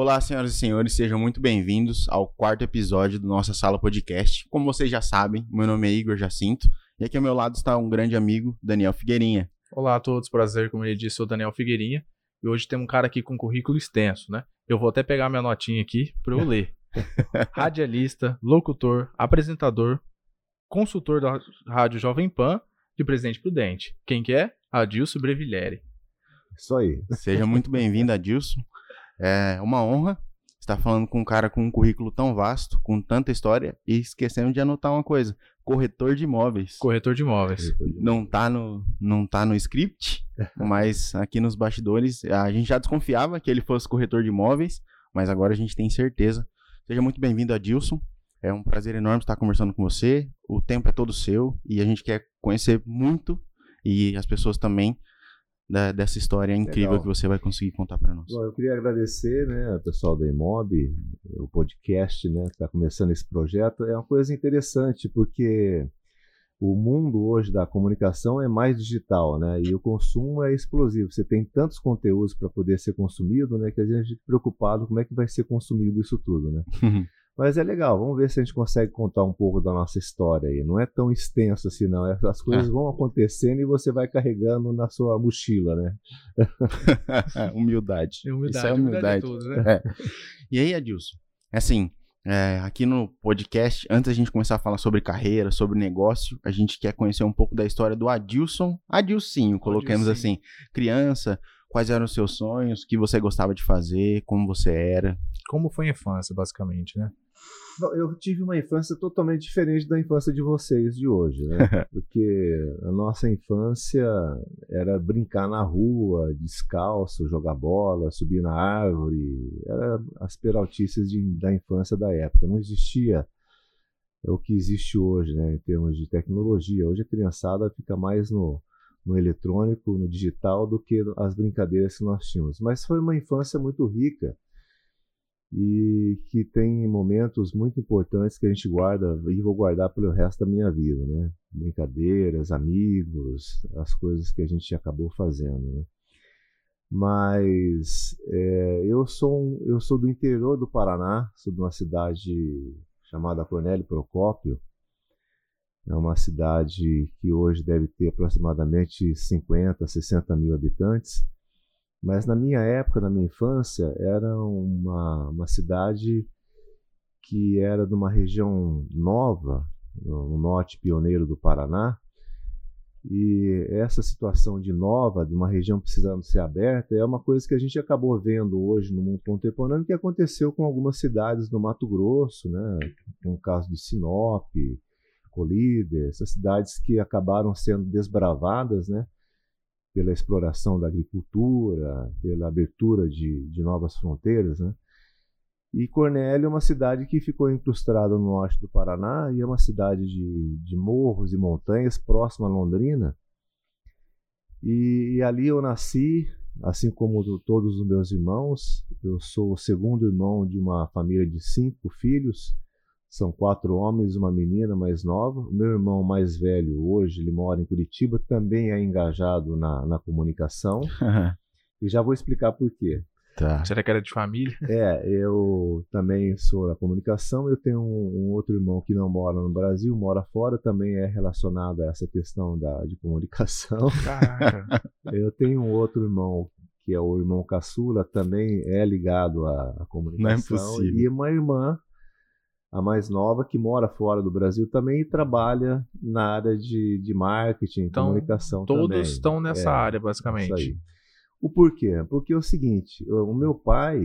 Olá, senhoras e senhores, sejam muito bem-vindos ao quarto episódio do Nossa Sala Podcast. Como vocês já sabem, meu nome é Igor Jacinto e aqui ao meu lado está um grande amigo, Daniel Figueirinha. Olá a todos, prazer, como ele disse, sou Daniel Figueirinha e hoje tem um cara aqui com um currículo extenso, né? Eu vou até pegar minha notinha aqui para eu ler. Radialista, locutor, apresentador, consultor da Rádio Jovem Pan de Presidente Prudente. Quem que é? Adilson Brevilleri. Isso aí. Seja muito bem-vindo, Adilson. É uma honra estar falando com um cara com um currículo tão vasto, com tanta história, e esquecendo de anotar uma coisa: corretor de imóveis. Corretor de imóveis. Não tá no, não tá no script, mas aqui nos bastidores a gente já desconfiava que ele fosse corretor de imóveis, mas agora a gente tem certeza. Seja muito bem-vindo, Adilson. É um prazer enorme estar conversando com você. O tempo é todo seu e a gente quer conhecer muito e as pessoas também da, dessa história incrível Legal. que você vai conseguir contar para nós. Bom, eu queria agradecer, né, ao pessoal da Imob, o podcast, né, que está começando esse projeto. É uma coisa interessante porque o mundo hoje da comunicação é mais digital, né? E o consumo é explosivo. Você tem tantos conteúdos para poder ser consumido, né? Que a gente fica preocupado como é que vai ser consumido isso tudo, né? Mas é legal, vamos ver se a gente consegue contar um pouco da nossa história aí. Não é tão extenso assim, não. As coisas é. vão acontecendo e você vai carregando na sua mochila, né? humildade. humildade. Isso é humildade. humildade é tudo, né? É. E aí, Adilson? É assim, é, aqui no podcast, antes da gente começar a falar sobre carreira, sobre negócio, a gente quer conhecer um pouco da história do Adilson. Adilcinho, coloquemos Adilcinho. assim. Criança, quais eram os seus sonhos, o que você gostava de fazer, como você era. Como foi a infância, basicamente, né? Eu tive uma infância totalmente diferente da infância de vocês de hoje, né? Porque a nossa infância era brincar na rua, descalço, jogar bola, subir na árvore. Era as peraltices de, da infância da época. Não existia o que existe hoje, né? Em termos de tecnologia. Hoje a criançada fica mais no, no eletrônico, no digital, do que as brincadeiras que nós tínhamos. Mas foi uma infância muito rica e que tem momentos muito importantes que a gente guarda e vou guardar pelo resto da minha vida, né? Brincadeiras, amigos, as coisas que a gente acabou fazendo, né? Mas é, eu sou um, eu sou do interior do Paraná, sou de uma cidade chamada Cornélio Procópio. É uma cidade que hoje deve ter aproximadamente 50, 60 mil habitantes mas na minha época, na minha infância, era uma, uma cidade que era de uma região nova, no norte pioneiro do Paraná. E essa situação de nova, de uma região precisando ser aberta, é uma coisa que a gente acabou vendo hoje no mundo contemporâneo, que aconteceu com algumas cidades do Mato Grosso, né? com o caso de Sinop, Colíder, essas cidades que acabaram sendo desbravadas, né? Pela exploração da agricultura, pela abertura de, de novas fronteiras, né? E Cornélio é uma cidade que ficou incrustada no norte do Paraná e é uma cidade de, de morros e montanhas próxima a Londrina. E, e ali eu nasci, assim como do, todos os meus irmãos. Eu sou o segundo irmão de uma família de cinco filhos. São quatro homens e uma menina mais nova. O meu irmão mais velho, hoje, ele mora em Curitiba, também é engajado na, na comunicação. e já vou explicar por quê. Tá. Será que era de família? É, eu também sou da comunicação. Eu tenho um, um, outro irmão que não mora no Brasil, mora fora, também é relacionado a essa questão da, de comunicação. Caraca. eu tenho um outro irmão que é o irmão caçula, também é ligado à, à comunicação. Não é possível. E uma irmã a mais nova, que mora fora do Brasil também e trabalha na área de, de marketing, então, comunicação todos também. estão nessa é, área, basicamente. O porquê? Porque é o seguinte, o meu pai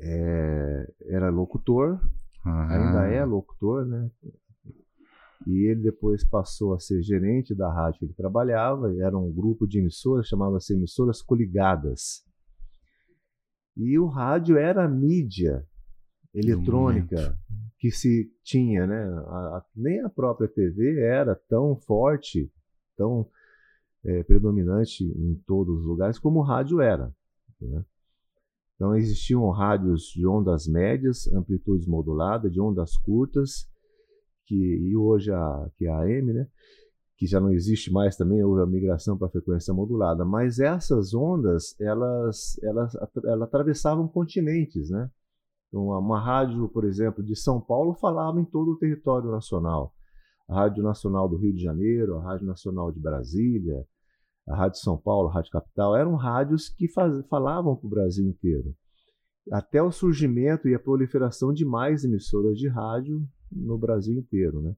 é, era locutor, ainda é locutor, né? E ele depois passou a ser gerente da rádio que ele trabalhava, era um grupo de emissoras, chamava-se Emissoras Coligadas. E o rádio era a mídia eletrônica que se tinha, né? A, a, nem a própria TV era tão forte, tão é, predominante em todos os lugares como o rádio era. Né? Então existiam rádios de ondas médias, amplitudes moduladas, de ondas curtas, que e hoje a que é a AM, né? que já não existe mais também, houve a migração para a frequência modulada, mas essas ondas, elas, elas, elas atravessavam continentes, né? Então, uma rádio, por exemplo, de São Paulo falava em todo o território nacional. A Rádio Nacional do Rio de Janeiro, a Rádio Nacional de Brasília, a Rádio São Paulo, a Rádio Capital, eram rádios que faz, falavam para o Brasil inteiro. Até o surgimento e a proliferação de mais emissoras de rádio no Brasil inteiro, né?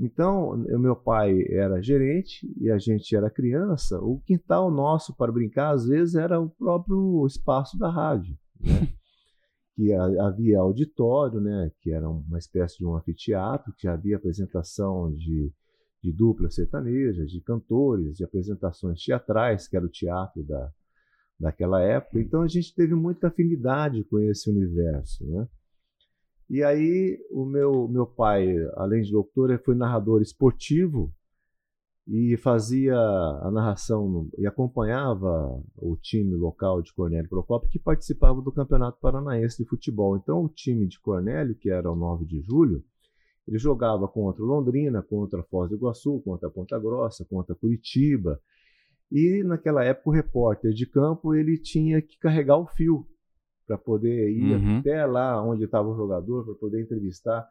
Então, meu pai era gerente e a gente era criança. O quintal nosso para brincar, às vezes, era o próprio espaço da rádio. Né? que havia auditório, né? que era uma espécie de um anfiteatro, que havia apresentação de, de duplas sertanejas, de cantores, de apresentações teatrais, que era o teatro da, daquela época. Então, a gente teve muita afinidade com esse universo. Né? E aí o meu, meu pai, além de locutor, foi narrador esportivo e fazia a narração e acompanhava o time local de Cornélio Procópio que participava do Campeonato Paranaense de Futebol. Então o time de Cornélio, que era o 9 de julho, ele jogava contra Londrina, contra Foz do Iguaçu, contra Ponta Grossa, contra Curitiba. E naquela época o repórter de campo ele tinha que carregar o fio para poder ir uhum. até lá onde estava o jogador, para poder entrevistar.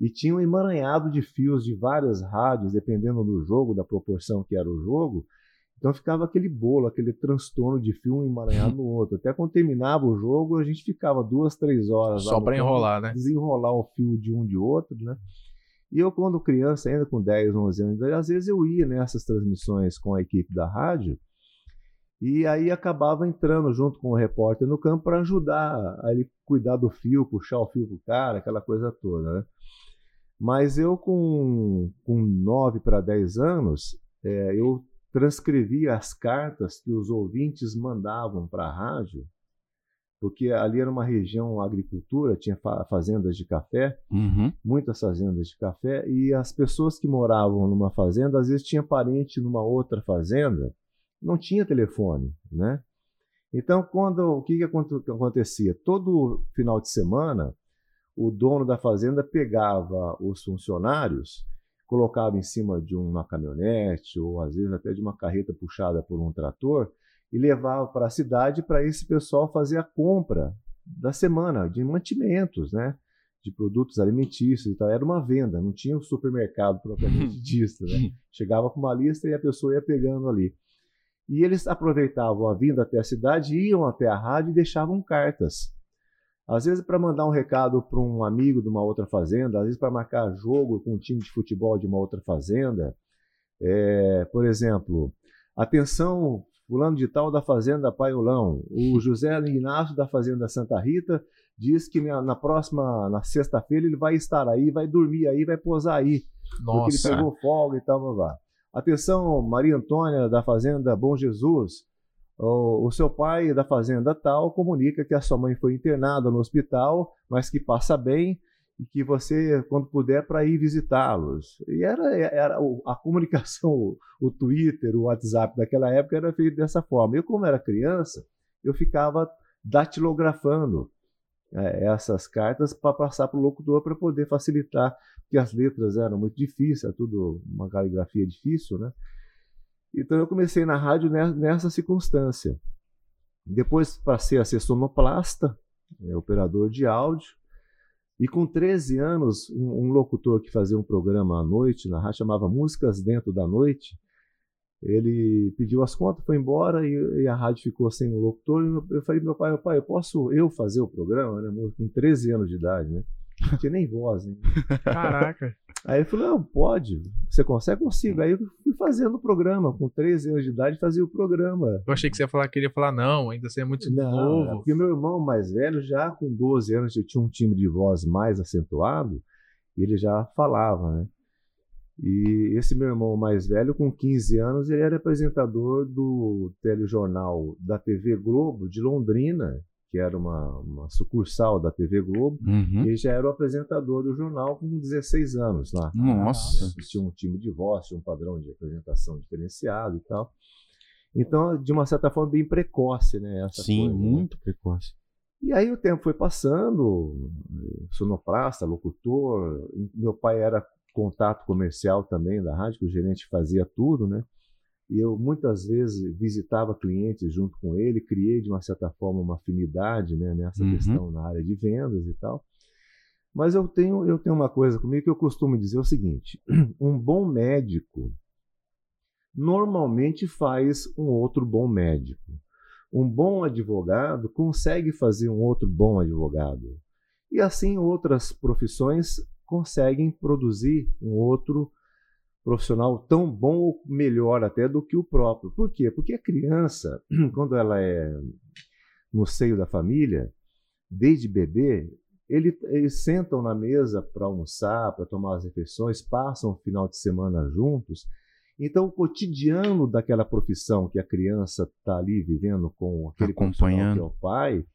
E tinha um emaranhado de fios de várias rádios, dependendo do jogo, da proporção que era o jogo. Então ficava aquele bolo, aquele transtorno de fio um emaranhado no outro. Até quando terminava o jogo, a gente ficava duas, três horas Só para enrolar, né? Desenrolar o fio de um de outro, né? E eu, quando criança, ainda com 10, 11 anos, às vezes eu ia nessas transmissões com a equipe da rádio e aí acabava entrando junto com o repórter no campo para ajudar a ele cuidar do fio, puxar o fio pro cara, aquela coisa toda, né? Mas eu com, com 9 para 10 anos, é, eu transcrevi as cartas que os ouvintes mandavam para a rádio, porque ali era uma região agricultura, tinha fazendas de café, uhum. muitas fazendas de café, e as pessoas que moravam numa fazenda, às vezes tinha parente numa outra fazenda, não tinha telefone, né? Então, quando o que, que acontecia? Todo final de semana, o dono da fazenda pegava os funcionários, colocava em cima de uma caminhonete ou às vezes até de uma carreta puxada por um trator e levava para a cidade para esse pessoal fazer a compra da semana de mantimentos, né? De produtos alimentícios e tal. Era uma venda, não tinha o um supermercado propriamente dito, né? Chegava com uma lista e a pessoa ia pegando ali. E eles aproveitavam a vinda até a cidade, iam até a rádio e deixavam cartas. Às vezes para mandar um recado para um amigo de uma outra fazenda, às vezes para marcar jogo com um time de futebol de uma outra fazenda. É, por exemplo, atenção, fulano de tal da fazenda Paiolão, o José Inácio da fazenda Santa Rita diz que na, na próxima, na sexta-feira ele vai estar aí, vai dormir aí, vai posar aí, Nossa. porque ele pegou folga e tal, blá, blá. Atenção, Maria Antônia da Fazenda Bom Jesus. O, seu pai da fazenda tal comunica que a sua mãe foi internada no hospital, mas que passa bem e que você, quando puder, para ir visitá-los. E era, era a comunicação, o, Twitter, o WhatsApp daquela época era feito dessa forma. Eu, como era criança, eu ficava datilografando é, essas cartas para passar para o locutor para poder facilitar porque as letras eram muito difíceis, era tudo uma caligrafia difícil, né? Então eu comecei na rádio nessa circunstância. Depois passei a ser sonoplasta, é, operador de áudio, e com 13 anos, um, um, locutor que fazia um programa à noite na rádio chamava Músicas Dentro da Noite, ele pediu as contas, foi embora e, e a rádio ficou sem o locutor. Eu, falei, meu pai, meu pai, eu posso eu fazer o programa, né? Com 13 anos de idade, né? Não tinha nem voz, hein? Caraca. Aí ele falou: não, pode. Você consegue? Consigo. Aí eu fui fazendo o programa. Com 13 anos de idade, fazia o programa. Eu achei que você ia falar que queria falar, não, ainda você é muito não, novo. É porque meu irmão mais velho, já com 12 anos, já tinha um timbre de voz mais acentuado, e ele já falava, né? E esse meu irmão mais velho, com 15 anos, ele era apresentador do telejornal da TV Globo de Londrina, que era uma, uma sucursal da TV Globo, uhum. e já era o apresentador do jornal com 16 anos lá. Nossa! Tinha um time de voz, tinha um padrão de apresentação diferenciado e tal. Então, de uma certa forma, bem precoce, né? Sim, coisa, né? muito né? precoce. E aí o tempo foi passando, sonoplasta, locutor. Meu pai era contato comercial também da rádio, que o gerente fazia tudo, né? E eu muitas vezes visitava clientes junto com ele, criei de uma certa forma uma afinidade né, nessa uhum. questão na área de vendas e tal. Mas eu tenho, eu tenho uma coisa comigo que eu costumo dizer o seguinte: um bom médico normalmente faz um outro bom médico. Um bom advogado consegue fazer um outro bom advogado. E assim outras profissões conseguem produzir um outro profissional tão bom ou melhor até do que o próprio. Por quê? Porque a criança, quando ela é no seio da família, desde bebê, ele, eles sentam na mesa para almoçar, para tomar as refeições, passam o final de semana juntos então, o cotidiano daquela profissão que a criança está ali vivendo com aquele acompanhando que é o pai,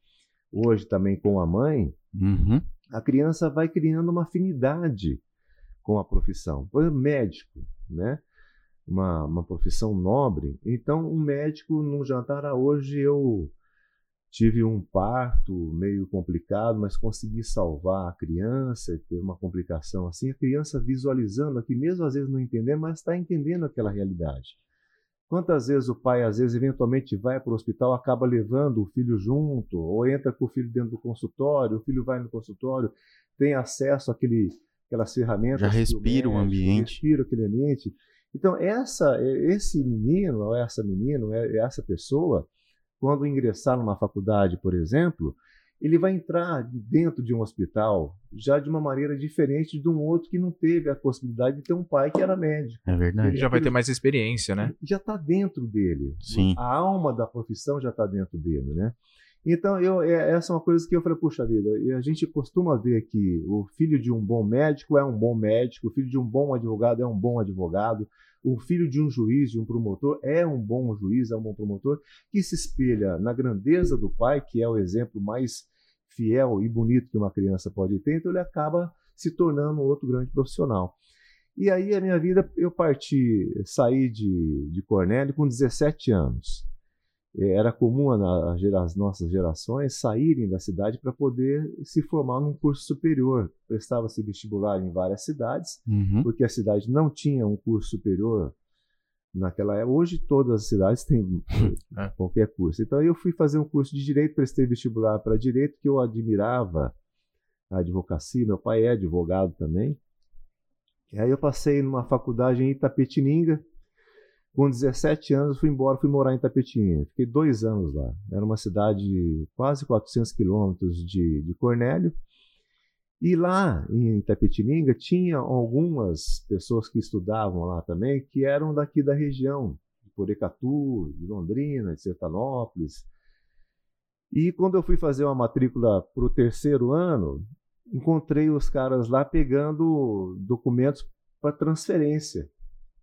hoje também com a mãe, uhum. a criança vai criando uma afinidade com a profissão. Por exemplo, médico, né? Uma, uma profissão nobre. Então, um médico, num jantar, ah, hoje eu tive um parto meio complicado, mas consegui salvar a criança e ter uma complicação assim. A criança visualizando aqui, mesmo às vezes não entendendo, mas está entendendo aquela realidade. Quantas vezes o pai, às vezes, eventualmente vai para o hospital, acaba levando o filho junto, ou entra com o filho dentro do consultório, o filho vai no consultório, tem acesso àquele, àquelas ferramentas. Já respira o ambiente. Respira aquele ambiente. Então, essa, esse menino, ou essa menina, essa pessoa, quando ingressar numa faculdade, por exemplo, ele vai entrar dentro de um hospital já de uma maneira diferente de um outro que não teve a possibilidade de ter um pai que era médico. É verdade. Ele já vai ter mais experiência, né? Já está dentro dele. Sim. A alma da profissão já está dentro dele, né? Então, eu, é, essa é uma coisa que eu falei, puxa vida, a gente costuma ver que o filho de um bom médico é um bom médico, o filho de um bom advogado é um bom advogado, o filho de um juiz, de um promotor, é um bom juiz, é um bom promotor, que se espelha na grandeza do pai, que é o exemplo mais fiel e bonito que uma criança pode ter, então ele acaba se tornando outro grande profissional. E aí a minha vida, eu parti, saí de, de Cornélio com 17 anos. Era comum as nossas gerações saírem da cidade para poder se formar num curso superior. Prestava-se vestibular em várias cidades, uhum. porque a cidade não tinha um curso superior naquela época. Hoje todas as cidades têm é. qualquer curso. Então eu fui fazer um curso de direito, prestei vestibular para direito, que eu admirava a advocacia. Meu pai é advogado também. E aí eu passei numa faculdade em Itapetininga, com 17 anos, fui embora, fui morar em Tapetinha. Fiquei dois anos lá. Era uma cidade quase 400 quilômetros de, de Cornélio. E lá em Itapetininga tinha algumas pessoas que estudavam lá também, que eram daqui da região, de Porecatu, de Londrina, de Sertanópolis. E quando eu fui fazer uma matrícula para o terceiro ano, encontrei os caras lá pegando documentos para transferência,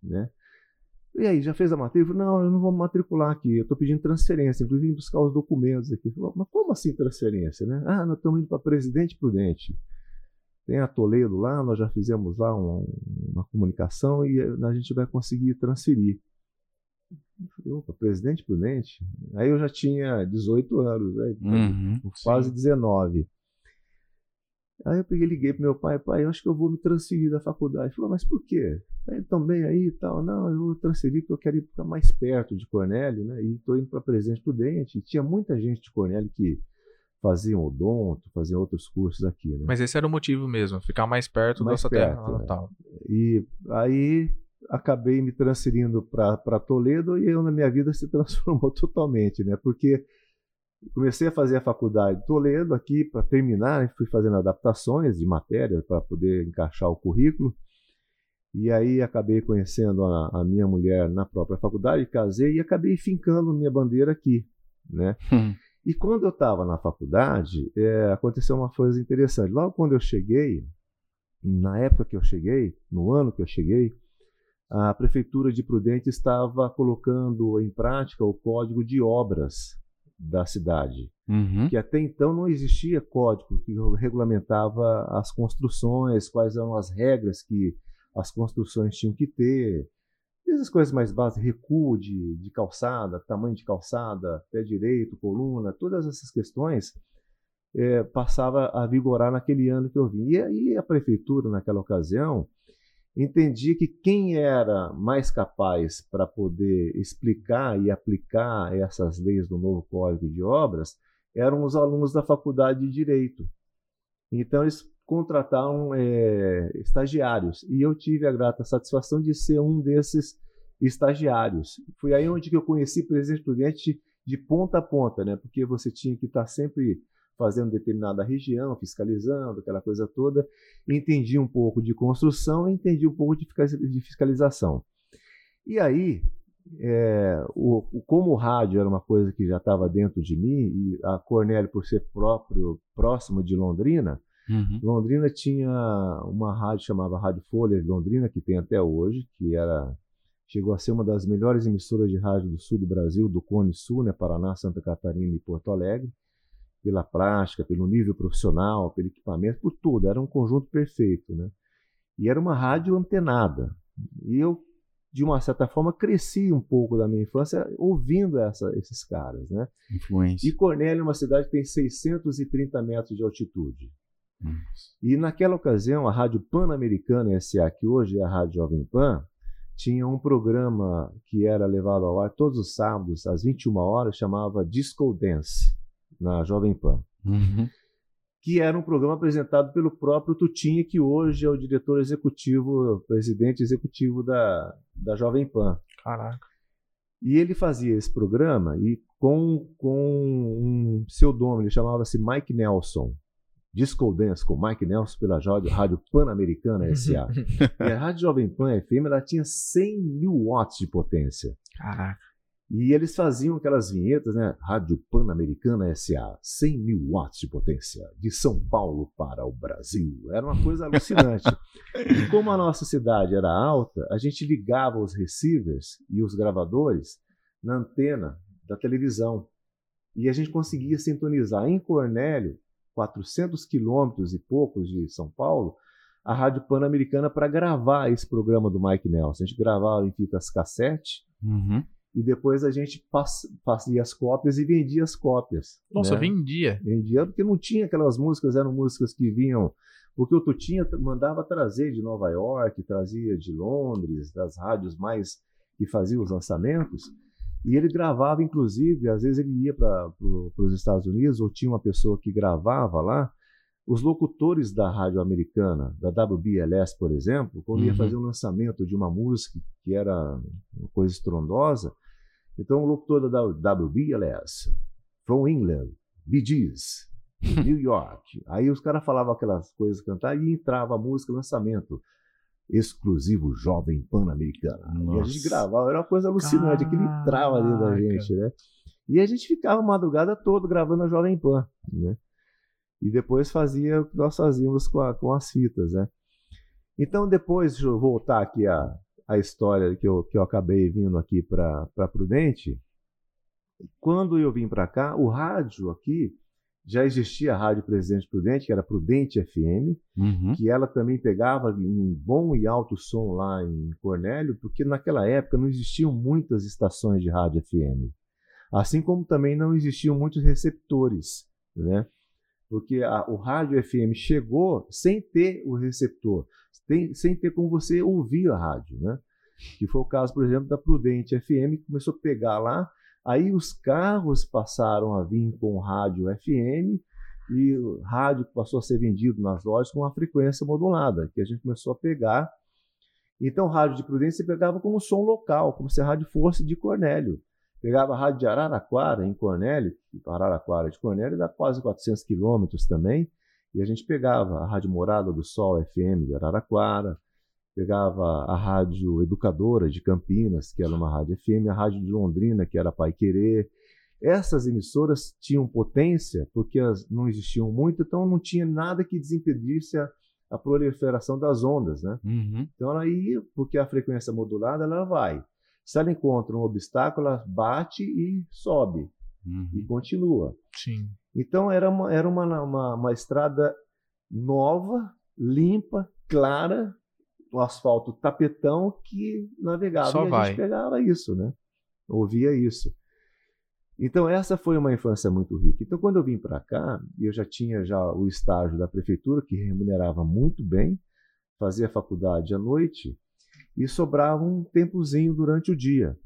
né? E aí, já fez a matrícula? Não, eu não vou matricular aqui, eu estou pedindo transferência, inclusive buscar os documentos aqui. Mas como assim transferência, né? Ah, nós estamos indo para Presidente Prudente. Tem a Toledo lá, nós já fizemos lá uma, uma comunicação e a gente vai conseguir transferir. Eu falei, opa, Presidente Prudente? Aí eu já tinha 18 anos, né? Uhum, quase sim. 19. Aí eu peguei, liguei pro meu pai, pai, eu acho que eu vou me transferir da faculdade. Ele falou, mas por quê? Ele também aí e tal. Não, eu vou transferir porque eu quero ir ficar mais perto de Cornélio, né? E estou indo para Presidente Prudente. E tinha muita gente de Cornélio que faziam odonto, faziam outros cursos aqui, né? Mas esse era o motivo mesmo, ficar mais perto mais da sua perto, terra natal. Né? E aí acabei me transferindo para Toledo e eu na minha vida se transformou totalmente, né? Porque comecei a fazer a faculdade de Toledo aqui para terminar, né? fui fazendo adaptações de matéria para poder encaixar o currículo. E aí acabei conhecendo a, a, minha mulher na própria faculdade, casei e acabei fincando minha bandeira aqui, né? Hum. E quando eu estava na faculdade, é, aconteceu uma coisa interessante. Logo quando eu cheguei, na época que eu cheguei, no ano que eu cheguei, a prefeitura de Prudente estava colocando em prática o código de obras da cidade, uhum. que até então não existia código que regulamentava as construções, quais eram as regras que as construções tinham que ter, essas coisas mais básicas, recuo de, de calçada, tamanho de calçada, pé direito, coluna, todas essas questões é, passava a vigorar naquele ano que eu vim. E aí a prefeitura, naquela ocasião, entendi que quem era mais capaz para poder explicar e aplicar essas leis do novo Código de Obras eram os alunos da Faculdade de Direito. Então, eles contrataram é, estagiários e eu tive a grata satisfação de ser um desses estagiários. Foi aí onde eu conheci presidente prudente de ponta a ponta, né? Porque você tinha que estar sempre fazendo determinada região, fiscalizando, aquela coisa toda. Entendi um pouco de construção, entendi um pouco de fiscalização. E aí, é, o, o, como o rádio era uma coisa que já estava dentro de mim, e a Cornélio, por ser próprio próximo de Londrina, uhum. Londrina tinha uma rádio chamada Rádio Folha de Londrina, que tem até hoje, que era chegou a ser uma das melhores emissoras de rádio do sul do Brasil, do Cone Sul, né, Paraná, Santa Catarina e Porto Alegre pela prática, pelo nível profissional, pelo equipamento, por tudo. Era um conjunto perfeito, né? E era uma rádio antenada. E eu, de uma certa forma, cresci um pouco da minha infância ouvindo essa, esses caras, né? Influência. E Cornélio é uma cidade que tem 630 metros de altitude. Hum. E naquela ocasião, a Rádio Pan-Americana SA, que hoje é a Rádio Jovem Pan, tinha um programa que era levado ao ar todos os sábados, às 21 horas, chamava Disco Dance na Jovem Pan. Uhum. Que era um programa apresentado pelo próprio Tutinha, que hoje é o diretor executivo, presidente executivo da, da Jovem Pan. Caraca. E ele fazia esse programa e com, com um pseudônimo, ele chamava-se Mike Nelson. Disco Dance com Mike Nelson pela Rádio Pan-Americana SA. e a Rádio Jovem Pan FM ela tinha 100 mil watts de potência. Caraca. E eles faziam aquelas vinhetas, né? Rádio Pan-Americana SA, 100 mil watts de potência, de São Paulo para o Brasil. Era uma coisa alucinante. e como a nossa cidade era alta, a gente ligava os receivers e os gravadores na antena da televisão. E a gente conseguia sintonizar em Cornélio, 400 quilômetros e poucos de São Paulo, a Rádio Pan-Americana para gravar esse programa do Mike Nelson. A gente gravava em fitas cassete. Uhum e depois a gente fazia as cópias e vendia as cópias. Nossa, né? vendia? Vendia porque não tinha aquelas músicas, eram músicas que vinham. Porque o Tutinha mandava trazer de Nova York, trazia de Londres, das rádios mais que faziam os lançamentos. E ele gravava, inclusive, às vezes ele ia para pro, os Estados Unidos, ou tinha uma pessoa que gravava lá. Os locutores da rádio americana, da WBLS, por exemplo, quando uhum. ia fazer um lançamento de uma música que era uma coisa estrondosa, então, o locutor da WBLS, from England, Bee Gees, New York. Aí os caras falavam aquelas coisas, cantar e entrava a música, lançamento exclusivo Jovem Pan-Americana. E a gente gravava, era uma coisa alucinante, aquilo entrava dentro da gente, né? E a gente ficava a madrugada toda gravando a Jovem Pan, né? E depois fazia o que nós fazíamos com, a, com as fitas, né? Então, depois, deixa eu voltar aqui a, a história que eu, que eu acabei vindo aqui para Prudente, quando eu vim para cá, o rádio aqui já existia a Rádio Presidente Prudente, que era Prudente FM, uhum. que ela também pegava um bom e alto som lá em Cornélio, porque naquela época não existiam muitas estações de rádio FM. Assim como também não existiam muitos receptores, né? Porque a, o rádio FM chegou sem ter o receptor tem, sem ter como você ouvir a rádio, né? Que foi o caso, por exemplo, da Prudente FM, que começou a pegar lá, aí os carros passaram a vir com rádio FM e o rádio passou a ser vendido nas lojas com uma frequência modulada, que a gente começou a pegar. Então, rádio de Prudente você pegava como som local, como se a rádio fosse de Cornélio. Pegava a rádio de Araraquara, em Cornélio, Araraquara de Cornélio dá quase 400 quilômetros também, e a gente pegava a Rádio Morada do Sol FM de Araraquara, pegava a Rádio Educadora de Campinas, que era uma rádio FM, a Rádio de Londrina, que era Pai Querer. Essas emissoras tinham potência porque elas não existiam muito, então não tinha nada que desimpedisse a, a proliferação das ondas, né? Uhum. Então ia, porque a frequência modulada ela vai. Se ela encontra um obstáculo, ela bate e sobe uhum. e continua. Sim. Então era uma, era uma, uma, uma estrada nova, limpa, clara, o asfalto tapetão que navegava Só e a vai. gente pegava isso, né? Ouvia isso. Então essa foi uma infância muito rica. Então quando eu vim para cá, eu já tinha já o estágio da prefeitura que remunerava muito bem. fazia faculdade à noite e sobrava um tempozinho durante o dia.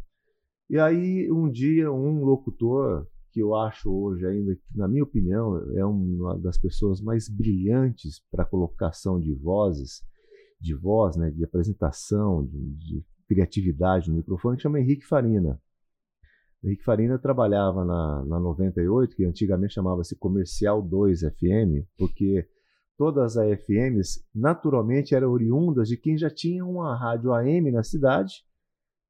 E aí, um dia, um locutor, que eu acho hoje ainda, na minha opinião, é uma das pessoas mais brilhantes para colocação de vozes, de voz, né, de apresentação, de, de criatividade no microfone, chama Henrique Farina. Henrique Farina trabalhava na, na 98, que antigamente chamava-se Comercial 2 FM, porque todas as FMs naturalmente eram oriundas de quem já tinha uma rádio AM na cidade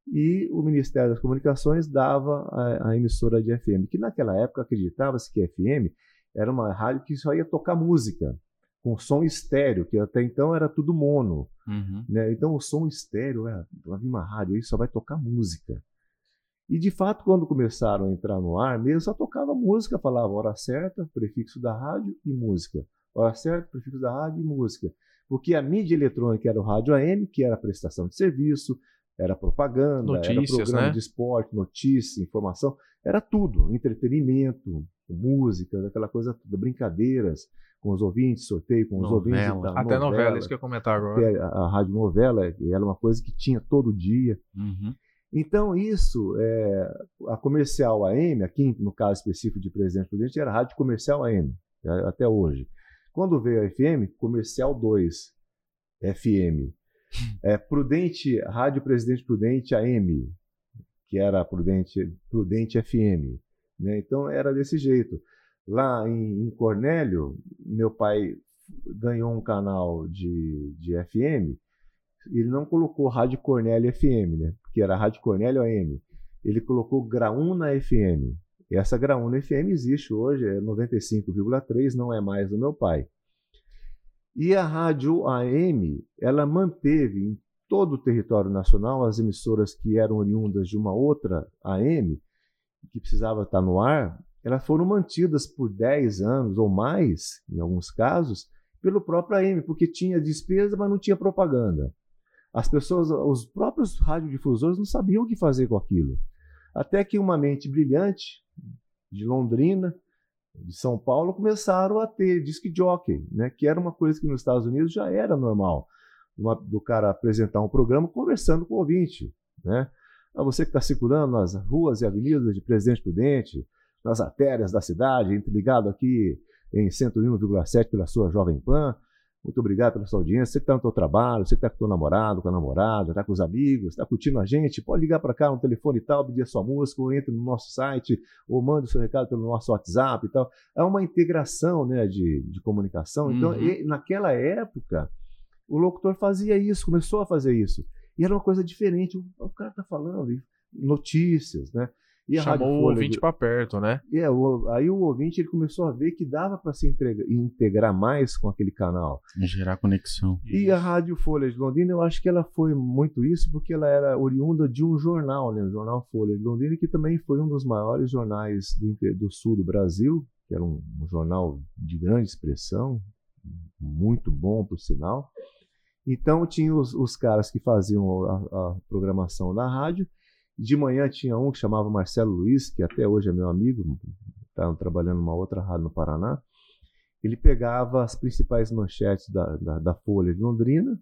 e o Ministério das Comunicações dava a, a emissora de FM, que naquela época acreditava-se que FM era uma rádio que só ia tocar música com som estéreo, que até então era tudo mono. Uhum. Né? Então o som estéreo, é, lá uma rádio aí só vai tocar música. E de fato, quando começaram a entrar no ar, mesmo só tocava música, falava hora certa, prefixo da rádio e música. Hora certa, prefixo da rádio e música. Porque a mídia eletrônica era o rádio AM, que era prestação de serviço, era propaganda, Notícias, era programa né? de esporte, notícia, informação, era tudo, entretenimento, música, aquela coisa toda, brincadeiras com os ouvintes, sorteio com novela. os ouvintes. Da Até novela, novela, isso que eu ia comentar agora. A, a rádio novela era uma coisa que tinha todo dia. Uhum. Então, isso, é, a comercial AM, aqui no caso específico de Presidente Prudente, era a rádio comercial AM, é, até hoje. Quando veio a FM, comercial 2, FM. É, Prudente, Rádio Presidente Prudente AM, que era Prudente, Prudente FM. Né? Então era desse jeito. Lá em, em, Cornélio, meu pai ganhou um canal de, de FM, ele não colocou Rádio Cornélio FM, né? que era Rádio Cornélio AM. Ele colocou Graúna FM. Essa Graúna FM existe hoje, é 95,3, não é mais do meu pai. E a rádio AM, ela manteve em todo o território nacional as emissoras que eram oriundas de uma outra AM, que precisava estar no ar, elas foram mantidas por 10 anos ou mais, em alguns casos, pelo próprio AM, porque tinha despesa, mas não tinha propaganda. As pessoas, os próprios radiodifusores não sabiam o que fazer com aquilo. Até que uma mente brilhante de Londrina de São Paulo começaram a ter disc jockey, né? que era uma coisa que nos Estados Unidos já era normal, uma, do cara apresentar um programa conversando com o ouvinte. Né? A você que está circulando nas ruas e avenidas de Presidente Prudente, nas artérias da cidade, ligado aqui em 101,7 pela sua Jovem Pan, muito obrigado pela sua audiência. Você que está no seu trabalho, você que está com o seu namorado, com a namorada, está com os amigos, está curtindo a gente, pode ligar para cá no telefone e tal, pedir a sua música, ou entre no nosso site, ou mande o seu recado pelo nosso WhatsApp e tal. É uma integração né, de, de comunicação. Então, uhum. e, naquela época, o locutor fazia isso, começou a fazer isso. E era uma coisa diferente. O, o cara está falando notícias, né? E Chamou o ouvinte para perto, né? É, aí o ouvinte ele começou a ver que dava para se integrar mais com aquele canal. Gerar conexão. E a Rádio Folha de Londrina, eu acho que ela foi muito isso, porque ela era oriunda de um jornal, né? O Jornal Folha de Londrina, que também foi um dos maiores jornais do, do sul do Brasil, que era um, um jornal de grande expressão, muito bom, por sinal. Então, tinha os, os caras que faziam a, a programação da rádio, de manhã tinha um que chamava Marcelo Luiz, que até hoje é meu amigo, está trabalhando numa outra rádio no Paraná. Ele pegava as principais manchetes da, da, da, Folha de Londrina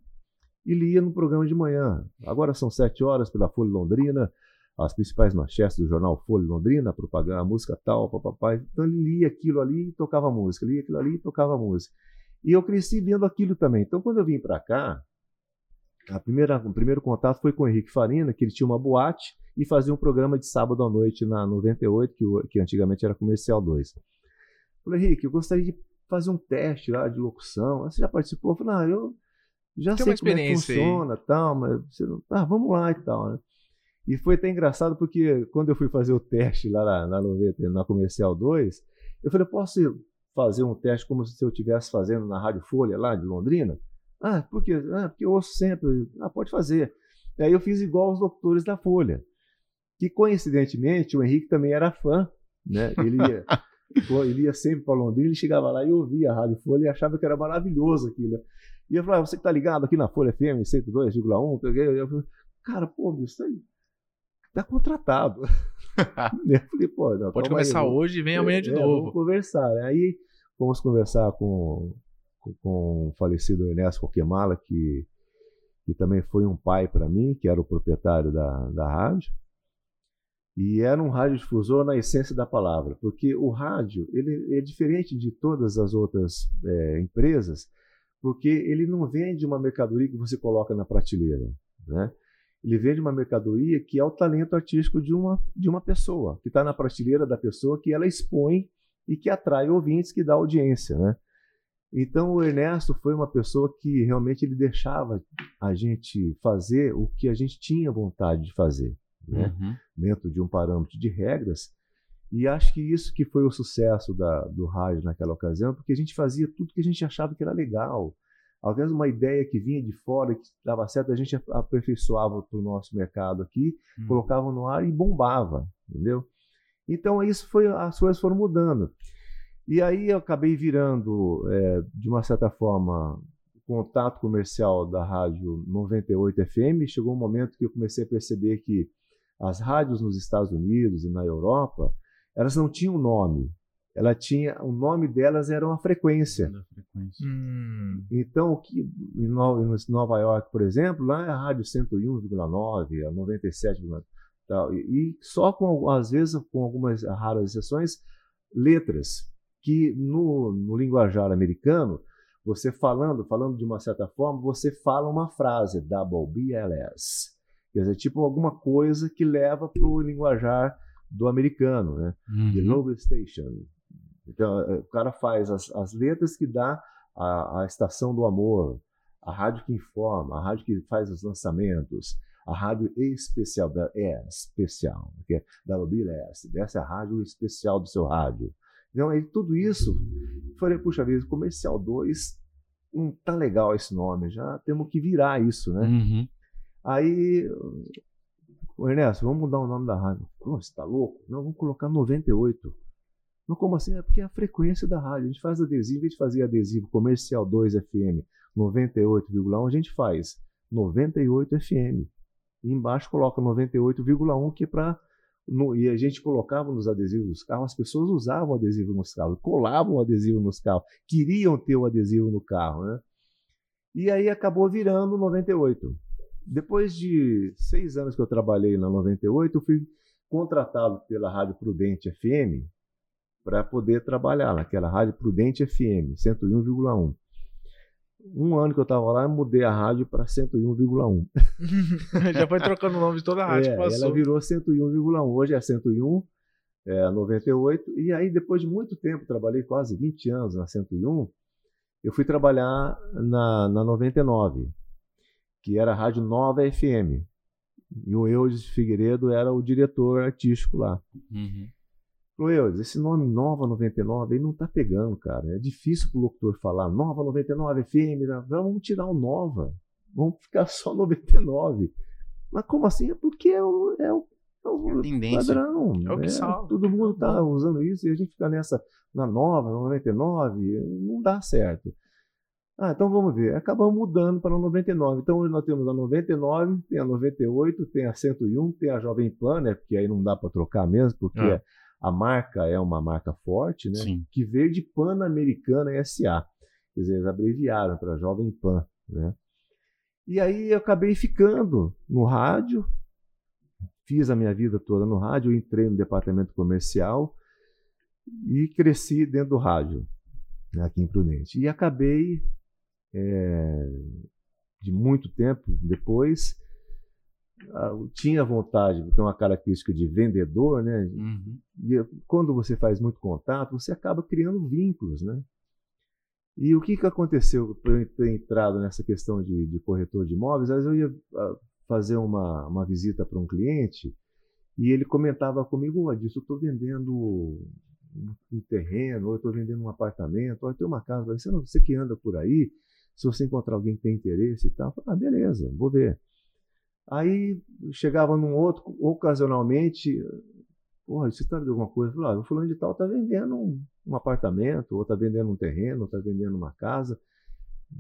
e lia no programa de manhã. Agora são sete horas pela Folha de Londrina, as principais manchetes do jornal Folha de Londrina, a propaganda, a música tal, papai. Então ele lia aquilo ali e tocava música, lia aquilo ali e tocava música. E eu cresci vendo aquilo também. Então quando eu vim para cá, a primeira, o primeiro contato foi com o Henrique Farina, que ele tinha uma boate e fazia um programa de sábado à noite na 98, que, que antigamente era Comercial 2. Falei, Henrique, eu gostaria de fazer um teste lá de locução. Você já participou? Eu falei, não, eu já Tem sei como é que funciona e tal, mas você não... ah, vamos lá e tal, né? E foi até engraçado porque quando eu fui fazer o teste lá na, na, 90, na Comercial 2, eu falei, posso fazer um teste como se eu estivesse fazendo na Rádio Folha lá de Londrina? Ah, por quê? Ah, porque eu ouço sempre. Ah, pode fazer. Aí eu fiz igual os doutores da Folha que coincidentemente o Henrique também era fã, né? Ele ia, ele ia sempre para Londrina, ele chegava lá e ouvia a Rádio Folha e achava que era maravilhoso aquilo. E eu falava, ah, você que tá ligado aqui na Folha FM 102,1? Eu falei, cara, pô, isso aí tá contratado. eu falei, pô, não, Pode começar aí, hoje e vem amanhã de é, novo. Vamos conversar. Né? Aí fomos conversar com, com o falecido Ernesto Coquemala, que, que também foi um pai para mim, que era o proprietário da, da rádio. E era um radiodifusor na essência da palavra, porque o rádio ele é diferente de todas as outras é, empresas, porque ele não vende uma mercadoria que você coloca na prateleira, né? Ele vende uma mercadoria que é o talento artístico de uma, de uma pessoa, que está na prateleira da pessoa, que ela expõe e que atrai ouvintes, que dá audiência, né? Então o Ernesto foi uma pessoa que realmente ele deixava a gente fazer o que a gente tinha vontade de fazer, né? Uhum. Dentro de um parâmetro de regras. E acho que isso que foi o sucesso da, do rádio naquela ocasião, porque a gente fazia tudo que a gente achava que era legal. Às vezes uma ideia que vinha de fora, que dava certo, a gente aperfeiçoava para o nosso mercado aqui, uhum. colocava no ar e bombava, entendeu? Então isso foi, as coisas foram mudando. E aí eu acabei virando, é, de uma certa forma, contato comercial da rádio 98 FM. Chegou um momento que eu comecei a perceber que as rádios nos Estados Unidos e na Europa, elas não tinham nome. Ela tinha, o nome delas era uma frequência. frequência. Hum. Então, o que em Nova York, por exemplo, lá é a rádio 101,9, a 97,9 e, e só com às vezes com algumas raras exceções letras que no, no linguajar americano, você falando, falando de uma certa forma, você fala uma frase, double BLS. Quer dizer, tipo alguma coisa que leva para o linguajar do americano, né? Uhum. The Logo Station. Então, é, o cara faz as, as letras que dá a, a estação do amor, a rádio que informa, a rádio que faz os lançamentos, a rádio especial, da, é especial, que é WBLS, essa é a rádio especial do seu rádio. Então, aí, tudo isso, falei, puxa vida, comercial 2, hum, tá legal esse nome, já temos que virar isso, né? Uhum. Aí, Ernesto, vamos mudar o nome da rádio. você tá louco? Não, vamos colocar 98. Não, como assim? É porque é a frequência da rádio. A gente faz adesivo, a gente fazia adesivo comercial 2 FM 98,1, a gente faz 98 FM. E embaixo coloca 98,1, que é para e a gente colocava nos adesivos dos carros, as pessoas usavam adesivo nos carros, colavam adesivo nos carros, queriam ter o adesivo no carro, né? E aí acabou virando 98. Depois de seis anos que eu trabalhei na 98, eu fui contratado pela Rádio Prudente FM para poder trabalhar naquela Rádio Prudente FM, 101,1 um ano que eu estava lá, eu mudei a rádio para 101,1. Já foi trocando o nome de toda a rádio. É, ela virou 101,1. Hoje é 101, é 98. E aí, depois de muito tempo, trabalhei quase 20 anos na 101, eu fui trabalhar na, na 99, que era a Rádio Nova FM. E o Eudes Figueiredo era o diretor artístico lá. Uhum. Falou, esse nome Nova 99 aí não tá pegando, cara. É difícil pro locutor falar Nova 99 FM. Né? Vamos tirar o Nova. Vamos ficar só 99. Mas como assim? É porque é o, é o, é o é padrão. É o que né? Todo mundo tá usando isso e a gente fica nessa na Nova, 99. Não dá certo. Ah, então vamos ver. Acabamos mudando para a 99. Então hoje nós temos a 99, tem a 98, tem a 101, tem a Jovem Pan, né? Porque aí não dá para trocar mesmo, porque ah. a marca é uma marca forte, né? Sim. Que veio de Pan-Americana SA. Quer dizer, eles abreviaram para Jovem Pan, né? E aí eu acabei ficando no rádio, fiz a minha vida toda no rádio, entrei no departamento comercial e cresci dentro do rádio, né, aqui em Prudente. E acabei, é, de muito tempo depois, tinha vontade, tem uma característica de vendedor, né? Uhum. E quando você faz muito contato, você acaba criando vínculos, né? E o que, que aconteceu para eu ter entrado nessa questão de, de corretor de imóveis? Às vezes eu ia fazer uma, uma visita para um cliente e ele comentava comigo, oh, Adilson, eu estou vendendo um terreno, ou eu estou vendendo um apartamento, ou eu tenho uma casa, você, não, você que anda por aí, se você encontrar alguém que tem interesse e tal, eu falo, ah, beleza, vou ver. Aí chegava num outro, ocasionalmente, porra, você está de alguma coisa? Eu falava, ah, o fulano de tal está vendendo um, um, apartamento, ou está vendendo um terreno, ou está vendendo uma casa.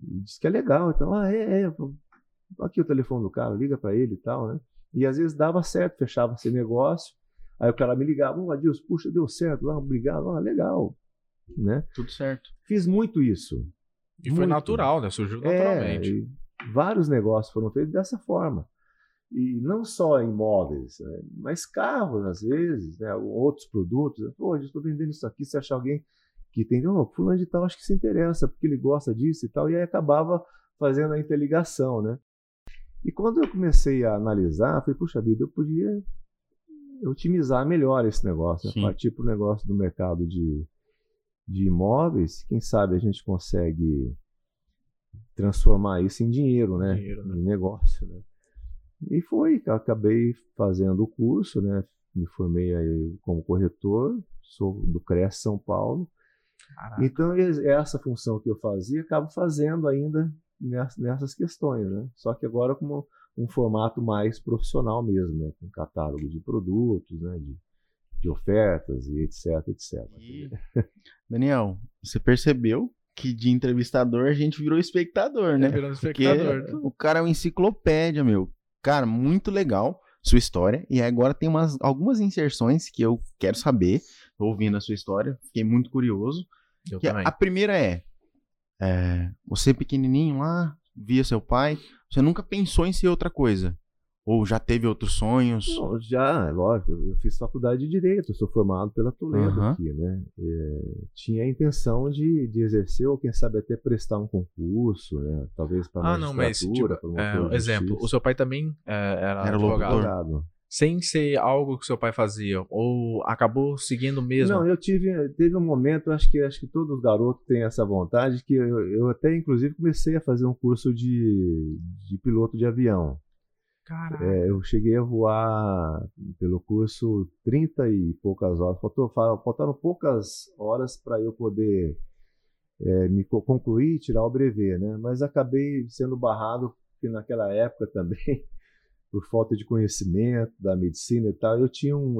E diz que é legal. Então, ah, é, é. Aqui o telefone do cara, liga para ele e tal, né? E às vezes dava certo, fechava esse negócio. Aí o cara me ligava, oh, Adilson, puxa, deu certo lá, obrigado, ah, legal. Né? Tudo certo. Fiz muito isso. E foi natural, né? Surgiu É, naturalmente. e vários negócios foram feitos dessa forma. E não só imóveis, né, mas carros, às vezes, né, outros produtos. Pô, eu estou vendendo isso aqui, se achar alguém que tem, oh, fulano de tal, acho que se interessa, porque ele gosta disso e tal, e aí acabava fazendo a interligação, né? E quando eu comecei a analisar, falei, puxa vida, eu podia otimizar melhor esse negócio, né? Partir para o negócio do mercado de, de imóveis, quem sabe a gente consegue transformar isso em dinheiro, né? Dinheiro, né? Em negócio, né? E foi, eu acabei fazendo o curso, né? Me formei aí como corretor, sou do CRES São Paulo. Caraca. Então, es- essa função que eu fazia, acabo fazendo ainda ness- nessas questões, né? Só que agora com um formato mais profissional mesmo, né? Com catálogo de produtos, né? De, de ofertas e etc, etc. E, Daniel, você percebeu que de entrevistador a gente virou espectador, né? É, virando Porque espectador. o cara é uma enciclopédia, meu. Cara, muito legal sua história. E agora tem umas, algumas inserções que eu quero saber. Tô ouvindo a sua história, fiquei muito curioso. Eu Que a- também. a primeira é, é, você pequenininho lá, via seu pai, você nunca pensou em ser outra coisa? Ou já teve outros sonhos? Não, já, é lógico, eu fiz faculdade de Direito, sou formado pela Toledo Aham. aqui, né? É, tinha a intenção de, de exercer, ou quem sabe até prestar um concurso, né? Talvez para Ah, não, mas tipo, é, um exemplo, o seu pai também é, era, Era advogado. advogado. Sem ser algo que seu pai fazia, ou acabou seguindo mesmo. Não, eu tive, teve um momento, acho que acho que todo garoto tem essa vontade, que eu, eu até inclusive comecei a fazer um curso de, de piloto de avião. É, eu cheguei a voar pelo curso 30 e poucas horas. Faltou, fa- faltaram poucas horas para eu poder é, me co- concluir e tirar o brevet, né? Mas acabei sendo barrado, porque naquela época também, por falta de conhecimento da medicina e tal, eu tinha um,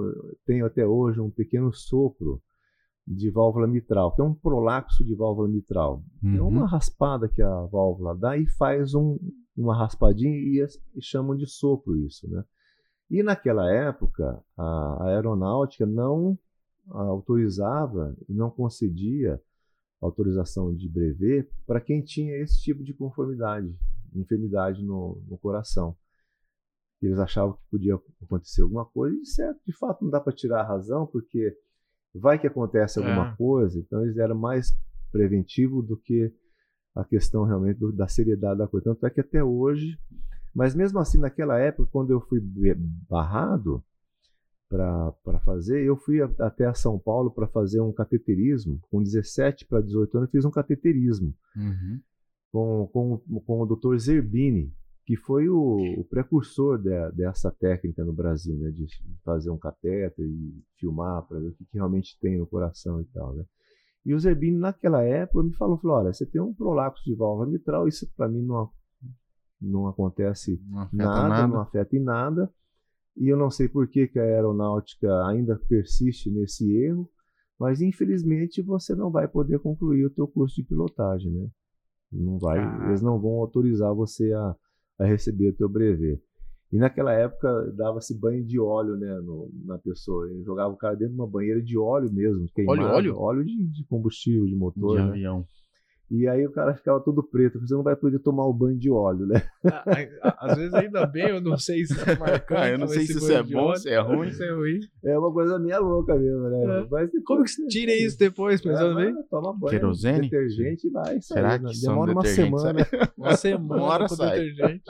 tenho até hoje um pequeno sopro de válvula mitral, que é um prolapso de válvula mitral. É Uhum. uma raspada que a válvula dá e faz um, uma raspadinha e, e chamam de sopro isso, né? E naquela época a aeronáutica não autorizava e não concedia autorização de brevet para quem tinha esse tipo de conformidade, enfermidade no, no coração. Eles achavam que podia acontecer alguma coisa, e certo, de fato não dá para tirar a razão, porque vai que acontece alguma É. coisa, então eles eram mais preventivo do que a questão realmente do- da seriedade da coisa. Tanto é que até hoje, mas mesmo assim, naquela época, quando eu fui barrado para fazer, eu fui a- até a São Paulo para fazer um cateterismo. Com 17 para 18 anos, eu fiz um cateterismo Uhum. com, com, com o Dr. Zerbini, que foi o, o precursor de- dessa técnica no Brasil, né, de fazer um catéter e filmar para ver o que, que realmente tem no coração e tal, né. E o Zerbini, naquela época, me falou, falou, olha, você tem um prolapso de válvula mitral, isso para mim não, não acontece Não nada, nada. não afeta em nada. E eu não sei por que, que a aeronáutica ainda persiste nesse erro, mas infelizmente você não vai poder concluir o teu curso de pilotagem, né? Não vai, Caraca. eles não vão autorizar você a, a receber o teu brevet. E naquela época dava-se banho de óleo, né, no- na pessoa. Eu jogava o cara dentro de uma banheira de óleo mesmo, queimado, óleo? óleo de, de combustível, de motor, de né? avião. E aí o cara ficava todo preto, você não vai poder tomar o banho de óleo, né? Às vezes ainda bem, eu não sei se é marcante. Ah, eu não sei se isso é bom, óleo, se é ruim. Se é ruim. É uma coisa meia louca mesmo, né? É. Mas depois Como que se tira isso depois, pensando É, bem? Toma banho, Querosene? detergente e vai Será né? que são Demora uma semana. Uma semana Uma hora com sai. detergente.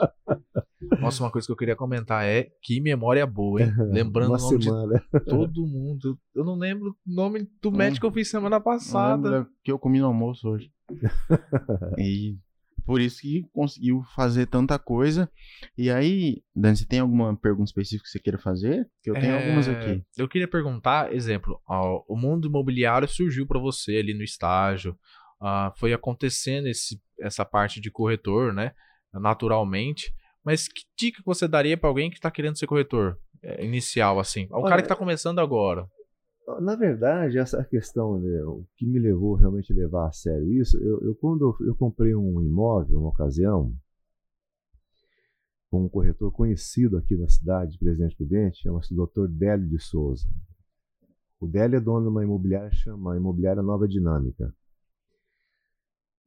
Nossa, uma coisa que eu queria comentar é que memória boa, hein? Lembrando uma o nome semana. de todo mundo. Eu não lembro o nome do médico que eu fiz semana passada. que eu comi no almoço hoje. e por isso que conseguiu fazer tanta coisa. E aí, Dani, você tem alguma pergunta específica que você queira fazer? Que eu tenho É, algumas aqui. Eu queria perguntar, exemplo, ó, o mundo imobiliário surgiu para você ali no estágio, ah, foi acontecendo esse, essa parte de corretor, né? Naturalmente. Mas que dica você daria para alguém que está querendo ser corretor é, inicial, assim? Olha, cara que está começando agora. Na verdade, essa questão, né, o que me levou realmente a levar a sério isso, eu, eu quando eu, eu comprei um imóvel, uma ocasião, com um corretor conhecido aqui na cidade, de Presidente Prudente, chama-se Dr. Délio de Souza. O Délio é dono de uma imobiliária chama Imobiliária Nova Dinâmica.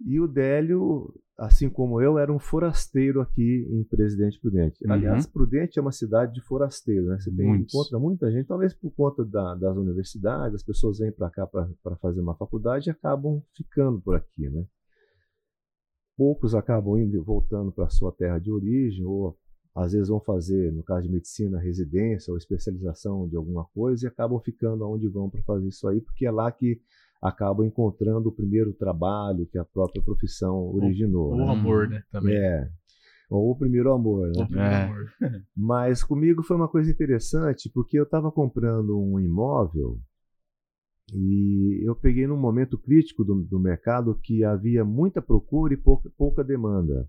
E o Délio, assim como eu, era um forasteiro aqui em Presidente Prudente. Uhum. Aliás, Prudente é uma cidade de forasteiro, né? Você tem, Muitos. encontra muita gente, talvez por conta da- das universidades, as pessoas vêm para cá para fazer uma faculdade e acabam ficando por aqui, né? Poucos acabam indo voltando para a sua terra de origem, ou às vezes vão fazer, no caso de medicina, residência ou especialização de alguma coisa e acabam ficando onde vão para fazer isso aí, porque é lá que acabam encontrando o primeiro trabalho que a própria profissão originou. O né? amor, né? Também. É. Ou o primeiro amor, né? O primeiro É. amor. Mas comigo foi uma coisa interessante, porque eu estava comprando um imóvel e eu peguei num momento crítico do, do mercado que havia muita procura e pouca, pouca demanda.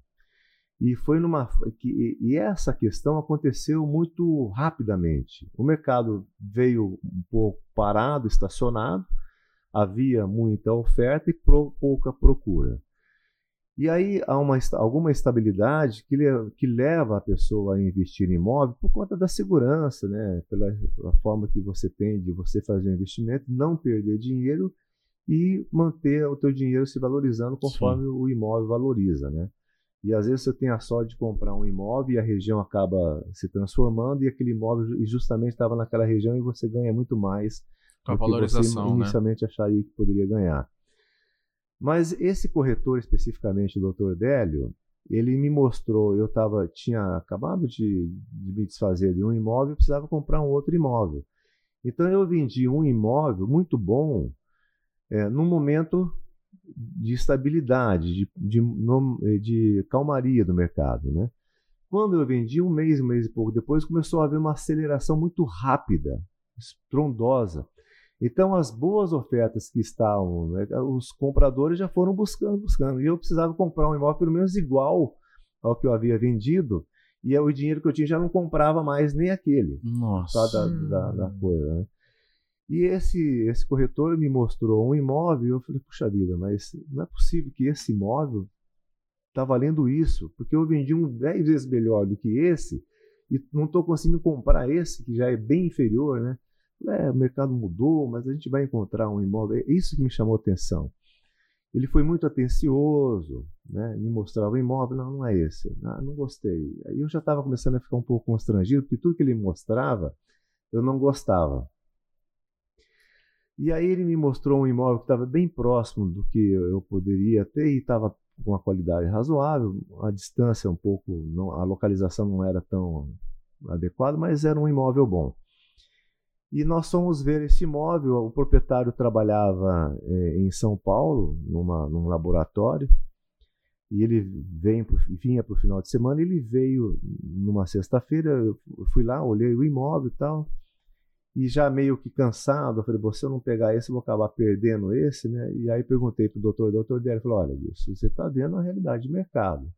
E foi numa que, e essa questão aconteceu muito rapidamente. O mercado veio um pouco parado, estacionado, havia muita oferta e pro- pouca procura. E aí há uma, alguma estabilidade que, que leva a pessoa a investir em imóvel por conta da segurança, né? pela, pela forma que você tem de você fazer o investimento, não perder dinheiro e manter o teu dinheiro se valorizando conforme o imóvel valoriza. Né? E às vezes você tem a sorte de comprar um imóvel e a região acaba se transformando e aquele imóvel ju- justamente estava naquela região e você ganha muito mais Com a que você valorização, né? inicialmente acharia que poderia ganhar. Mas esse corretor especificamente, o Dr. Délio, ele me mostrou, eu tava, tinha acabado de, de me desfazer de um imóvel, precisava comprar um outro imóvel. Então eu vendi um imóvel muito bom é, num momento de estabilidade, de, de, de calmaria do mercado. Né? Quando eu vendi, um mês, um mês e pouco depois, começou a haver uma aceleração muito rápida, estrondosa. Então, as boas ofertas que estavam, né, os compradores já foram buscando, buscando. E eu precisava comprar um imóvel pelo menos igual ao que eu havia vendido, e o dinheiro que eu tinha já não comprava mais nem aquele Nossa. da, da, da coisa. Né? E esse, esse corretor me mostrou um imóvel e eu falei, puxa vida, mas não é possível que esse imóvel está valendo isso, porque eu vendi um 10 vezes melhor do que esse e não estou conseguindo comprar esse, que já é bem inferior, né? É, o mercado mudou, mas a gente vai encontrar um imóvel. É isso que me chamou a atenção. Ele foi muito atencioso, né? me mostrava o imóvel, não, não é esse, ah, não gostei. Aí eu já estava começando a ficar um pouco constrangido, porque tudo que ele mostrava eu não gostava. E aí ele me mostrou um imóvel que estava bem próximo do que eu poderia ter e estava com uma qualidade razoável, a distância um pouco, não, a localização não era tão adequada, mas era um imóvel bom. E nós fomos ver esse imóvel. O proprietário trabalhava eh, em São Paulo, numa, num laboratório, e ele vem pro, vinha para o final de semana. Ele veio numa sexta-feira. Eu fui lá, olhei o imóvel e tal, e já meio que cansado. Eu falei: se eu não pegar esse, eu vou acabar perdendo esse, né? E aí perguntei para o doutor, o doutor dele falou: olha, Wilson, você está vendo a realidade de mercado.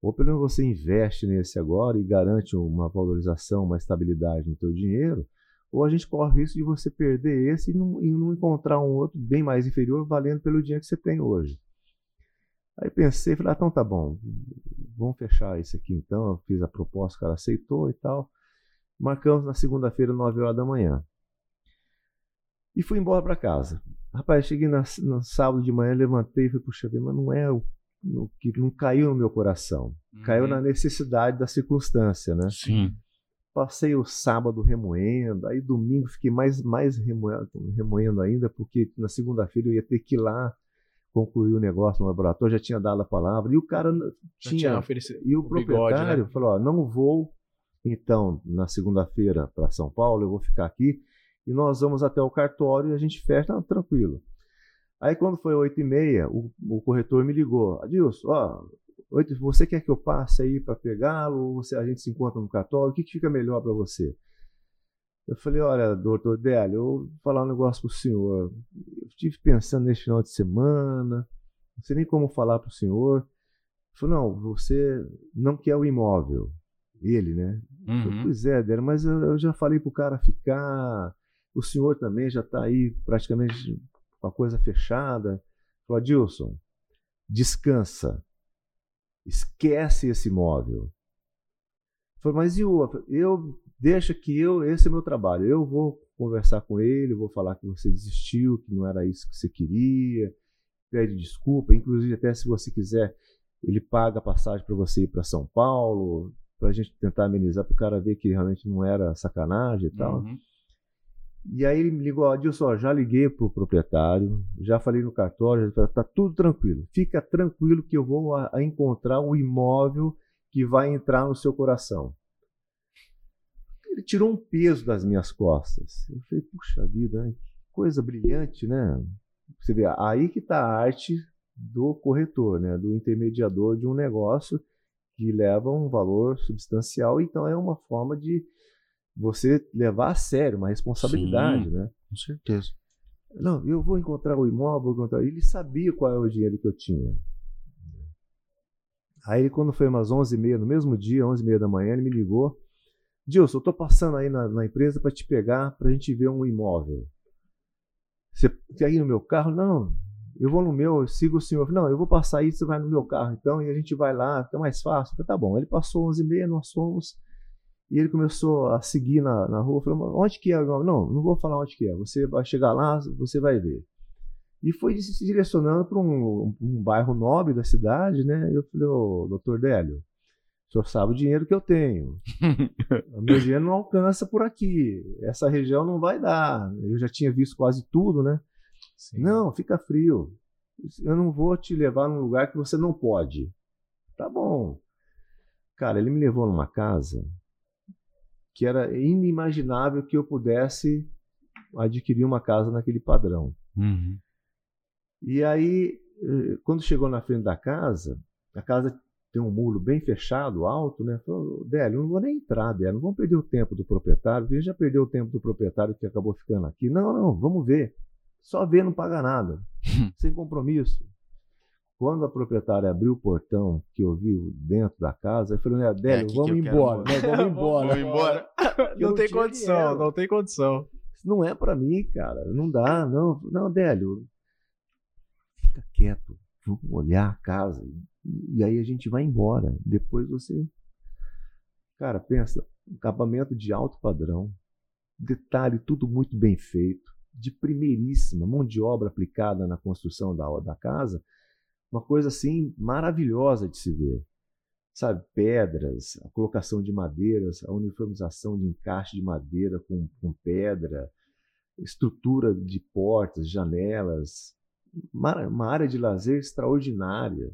Ou pelo menos você investe nesse agora e garante uma valorização, uma estabilidade no teu dinheiro ou a gente corre o risco de você perder esse e não, e não, encontrar um outro bem mais inferior valendo pelo dinheiro que você tem hoje. Aí pensei, falei, ah, então tá bom, vamos fechar esse aqui então. Eu fiz a proposta, o cara aceitou e tal. Marcamos na segunda-feira, 9 horas da manhã. E fui embora para casa. Rapaz, cheguei na, no sábado de manhã, levantei e falei, puxa vida, mas não é o, o que não caiu no meu coração. Caiu Uhum. na necessidade da circunstância, né? Sim. Passei o sábado remoendo, aí domingo fiquei mais, mais remoendo, remoendo ainda, porque na segunda-feira eu ia ter que ir lá concluir o negócio no laboratório, já tinha dado a palavra, e o cara tinha. tinha oferecido e o, o bigode, proprietário né? falou: ó, não vou, então, na segunda-feira para São Paulo, eu vou ficar aqui, e nós vamos até o cartório e a gente fecha, não, tranquilo. Aí quando foi oito e meia, o, o corretor me ligou, Adilson, ó, você quer que eu passe aí para pegá-lo, ou você, a gente se encontra no cartório, o que, que fica melhor para você? Eu falei, olha, doutor Délio, eu vou falar um negócio para o senhor. Eu estive pensando nesse final de semana, não sei nem como falar para o senhor. Ele falou, não, você não quer o imóvel. Ele, né? Eu falei, Uhum. Pois é, Délio, mas eu, eu já falei para o cara ficar. O senhor também já está aí praticamente com a coisa fechada. Falou, Adilson, descansa. Esquece esse imóvel. Falou, mas e o? Eu deixa que eu, esse é meu trabalho. Eu vou conversar com ele, vou falar que você desistiu, que não era isso que você queria, pede desculpa, inclusive até se você quiser, ele paga a passagem para você ir para São Paulo, para a gente tentar amenizar, para o cara ver que realmente não era sacanagem e tal. Uhum. E aí ele me ligou, Adilson, já liguei pro proprietário, já falei no cartório, já tá tudo tranquilo. Fica tranquilo que eu vou a, a encontrar o imóvel que vai entrar no seu coração. Ele tirou um peso das minhas costas. Eu falei, puxa vida, que coisa brilhante, né? Você vê, aí que está a arte do corretor, né? do intermediador de um negócio que leva um valor substancial. Então é uma forma de você levar a sério, uma responsabilidade, Sim. né? Com certeza. Não, eu vou encontrar o imóvel, vou encontrar. Ele sabia qual é o dinheiro que eu tinha. Aí, quando foi umas 11h30, no mesmo dia, 11h30 da manhã, ele me ligou. Dilson, eu tô passando aí na, na empresa para te pegar, para a gente ver um imóvel. Você quer ir no meu carro? Não, eu vou no meu, eu sigo o senhor. Não, eu vou passar aí, você vai no meu carro então, e a gente vai lá, fica mais fácil. Tá bom. Ele passou 11h30, nós fomos. E ele começou a seguir na, na rua. Falou, onde que é? Não, não vou falar onde que é. Você vai chegar lá, você vai ver. E foi se direcionando para um, um, bairro nobre da cidade, né? Eu falei, ô, doutor Délio, o senhor sabe o dinheiro que eu tenho. o meu dinheiro não alcança por aqui. Essa região não vai dar. Eu já tinha visto quase tudo, né? Sim. Não, fica frio. Eu não vou te levar num lugar que você não pode. Tá bom. Cara, ele me levou numa casa que era inimaginável que eu pudesse adquirir uma casa naquele padrão. Uhum. E aí, quando chegou na frente da casa, a casa tem um muro bem fechado, alto, né? Falou, Délio, não vou nem entrar, Délio, não vamos perder o tempo do proprietário, porque já perdeu o tempo do proprietário que acabou ficando aqui. Não, não, vamos ver. Só ver não paga nada, sem compromisso. Quando a proprietária abriu o portão, que eu vi dentro da casa, eu falei, Délio, aqui vamos, que eu quero embora, né? vamos embora. Vamos embora. Não, não tem condição, dinheiro. não tem condição. Não é para mim, cara. Não dá, não. Não, Délio, fica quieto. Vamos olhar a casa. E aí a gente vai embora. Depois você. Cara, pensa, acabamento de alto padrão. Detalhe, tudo muito bem feito. De primeiríssima, mão de obra aplicada na construção da, da casa. Uma coisa assim maravilhosa de se ver. Sabe, pedras, a colocação de madeiras, a uniformização de encaixe de madeira com, com pedra, estrutura de portas, janelas, uma área de lazer extraordinária,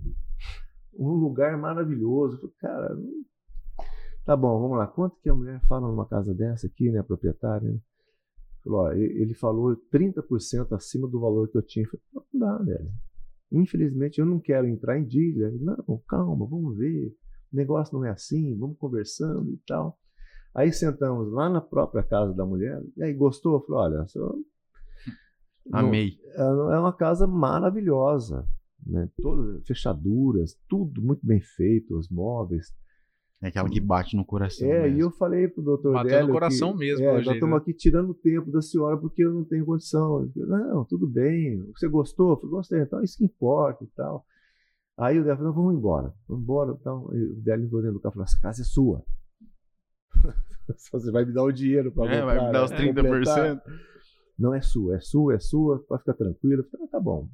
um lugar maravilhoso. Falei, Cara, tá bom, vamos lá. Quanto que a mulher fala numa casa dessa aqui, né, a proprietária? Falou, ó, ele falou 30% acima do valor que eu tinha. Eu falei, não dá, velho. Infelizmente, eu não quero entrar em dívida. Não, calma, vamos ver. O negócio não é assim, vamos conversando e tal. Aí sentamos lá na própria casa da mulher. E aí, gostou? Eu falei, olha, só... não- Amei. é uma casa maravilhosa, né? Todas fechaduras, tudo muito bem feito, os móveis. É aquela que bate no coração. É, mesmo. e eu falei pro doutor Bateu Délio no coração que, mesmo, É, nós estamos né? aqui tirando o tempo da senhora porque eu não tenho condição. Eu falei, não, tudo bem. Você gostou? Eu falei, gostei. Então isso que importa e tal. Aí o Délio falou, vamos embora. Vamos embora. Então, o Délio entrou dentro do carro e falou, essa casa é sua. Só Você vai me dar o dinheiro para É, vai me dar os 30%. Não é sua, é sua, é sua, pode ficar tranquilo. Eu falei, ah, tá bom.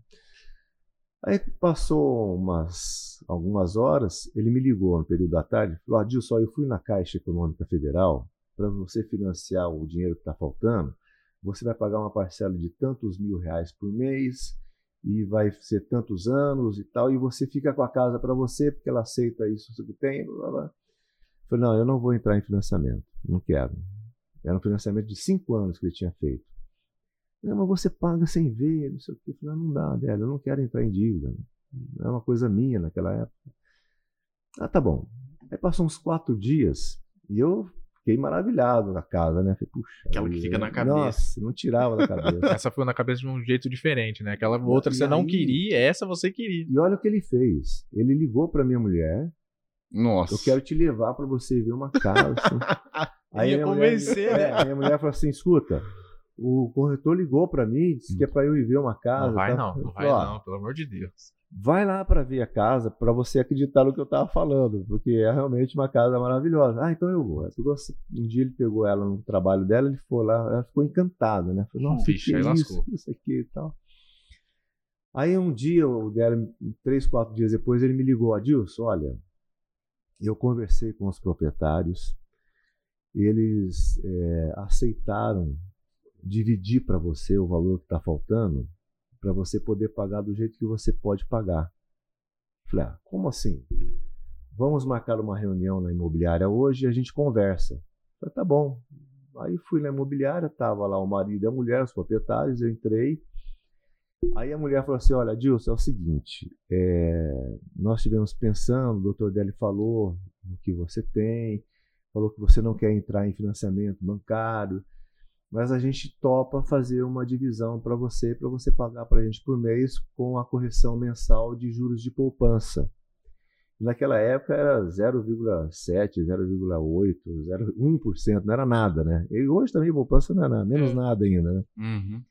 Aí passou umas algumas horas, ele me ligou no período da tarde, falou: Adilson, eu fui na Caixa Econômica Federal para você financiar o dinheiro que está faltando. Você vai pagar uma parcela de tantos mil reais por mês e vai ser tantos anos e tal, e você fica com a casa para você porque ela aceita isso, que tem. Blá, blá, falei: não, eu não vou entrar em financiamento, não quero. Era um financiamento de cinco anos que ele tinha feito. Não, mas você paga sem ver, não sei o que. Eu falei, não, não dá, velho, eu não quero entrar em dívida. É uma coisa minha naquela época. Ah, tá bom. Aí passou uns quatro dias e eu fiquei maravilhado na casa, né? Falei, puxa. Aquela que fica na cabeça. Nossa, não tirava da cabeça. Essa foi na cabeça de um jeito diferente, né? Aquela outra E você não aí- queria, essa você queria. e olha o que ele fez. Ele ligou para minha mulher. Nossa. Eu quero te levar para você ver uma casa. assim. Ia minha convencer, mulher, né? é, minha mulher falou assim: escuta, o corretor ligou para mim, disse que é para eu ir ver uma casa. Não vai tá? não, não vai falei, "Ó, não, pelo amor de Deus. vai lá para ver a casa para você acreditar no que eu estava falando, porque é realmente uma casa maravilhosa. Ah, então eu vou. Um dia ele pegou ela no trabalho dela, ele foi lá, ela ficou encantada, né? Falou, nossa, Vixe, que aí é isso, isso aqui e tal. Aí um dia, o Délio, três, quatro dias depois, ele me ligou, Adilson, olha, eu conversei com os proprietários, eles é, aceitaram dividir para você o valor que está faltando, para você poder pagar do jeito que você pode pagar. Falei, ah, como assim? Vamos marcar uma reunião na imobiliária hoje e a gente conversa. Falei, tá bom. Aí fui na imobiliária, tava lá o marido e a mulher, os proprietários, eu entrei. Aí a mulher falou assim: Olha, Dilson, é o seguinte, é, nós estivemos pensando, o doutor Deli falou no que você tem, falou que você não quer entrar em financiamento bancário, mas a gente topa fazer uma divisão para você, para você pagar para a gente por mês com a correção mensal de juros de poupança. Naquela época era 0,7, 0,8, 1%, não era nada, né? E hoje também poupança não é nada, menos é. nada ainda, né? Uhum.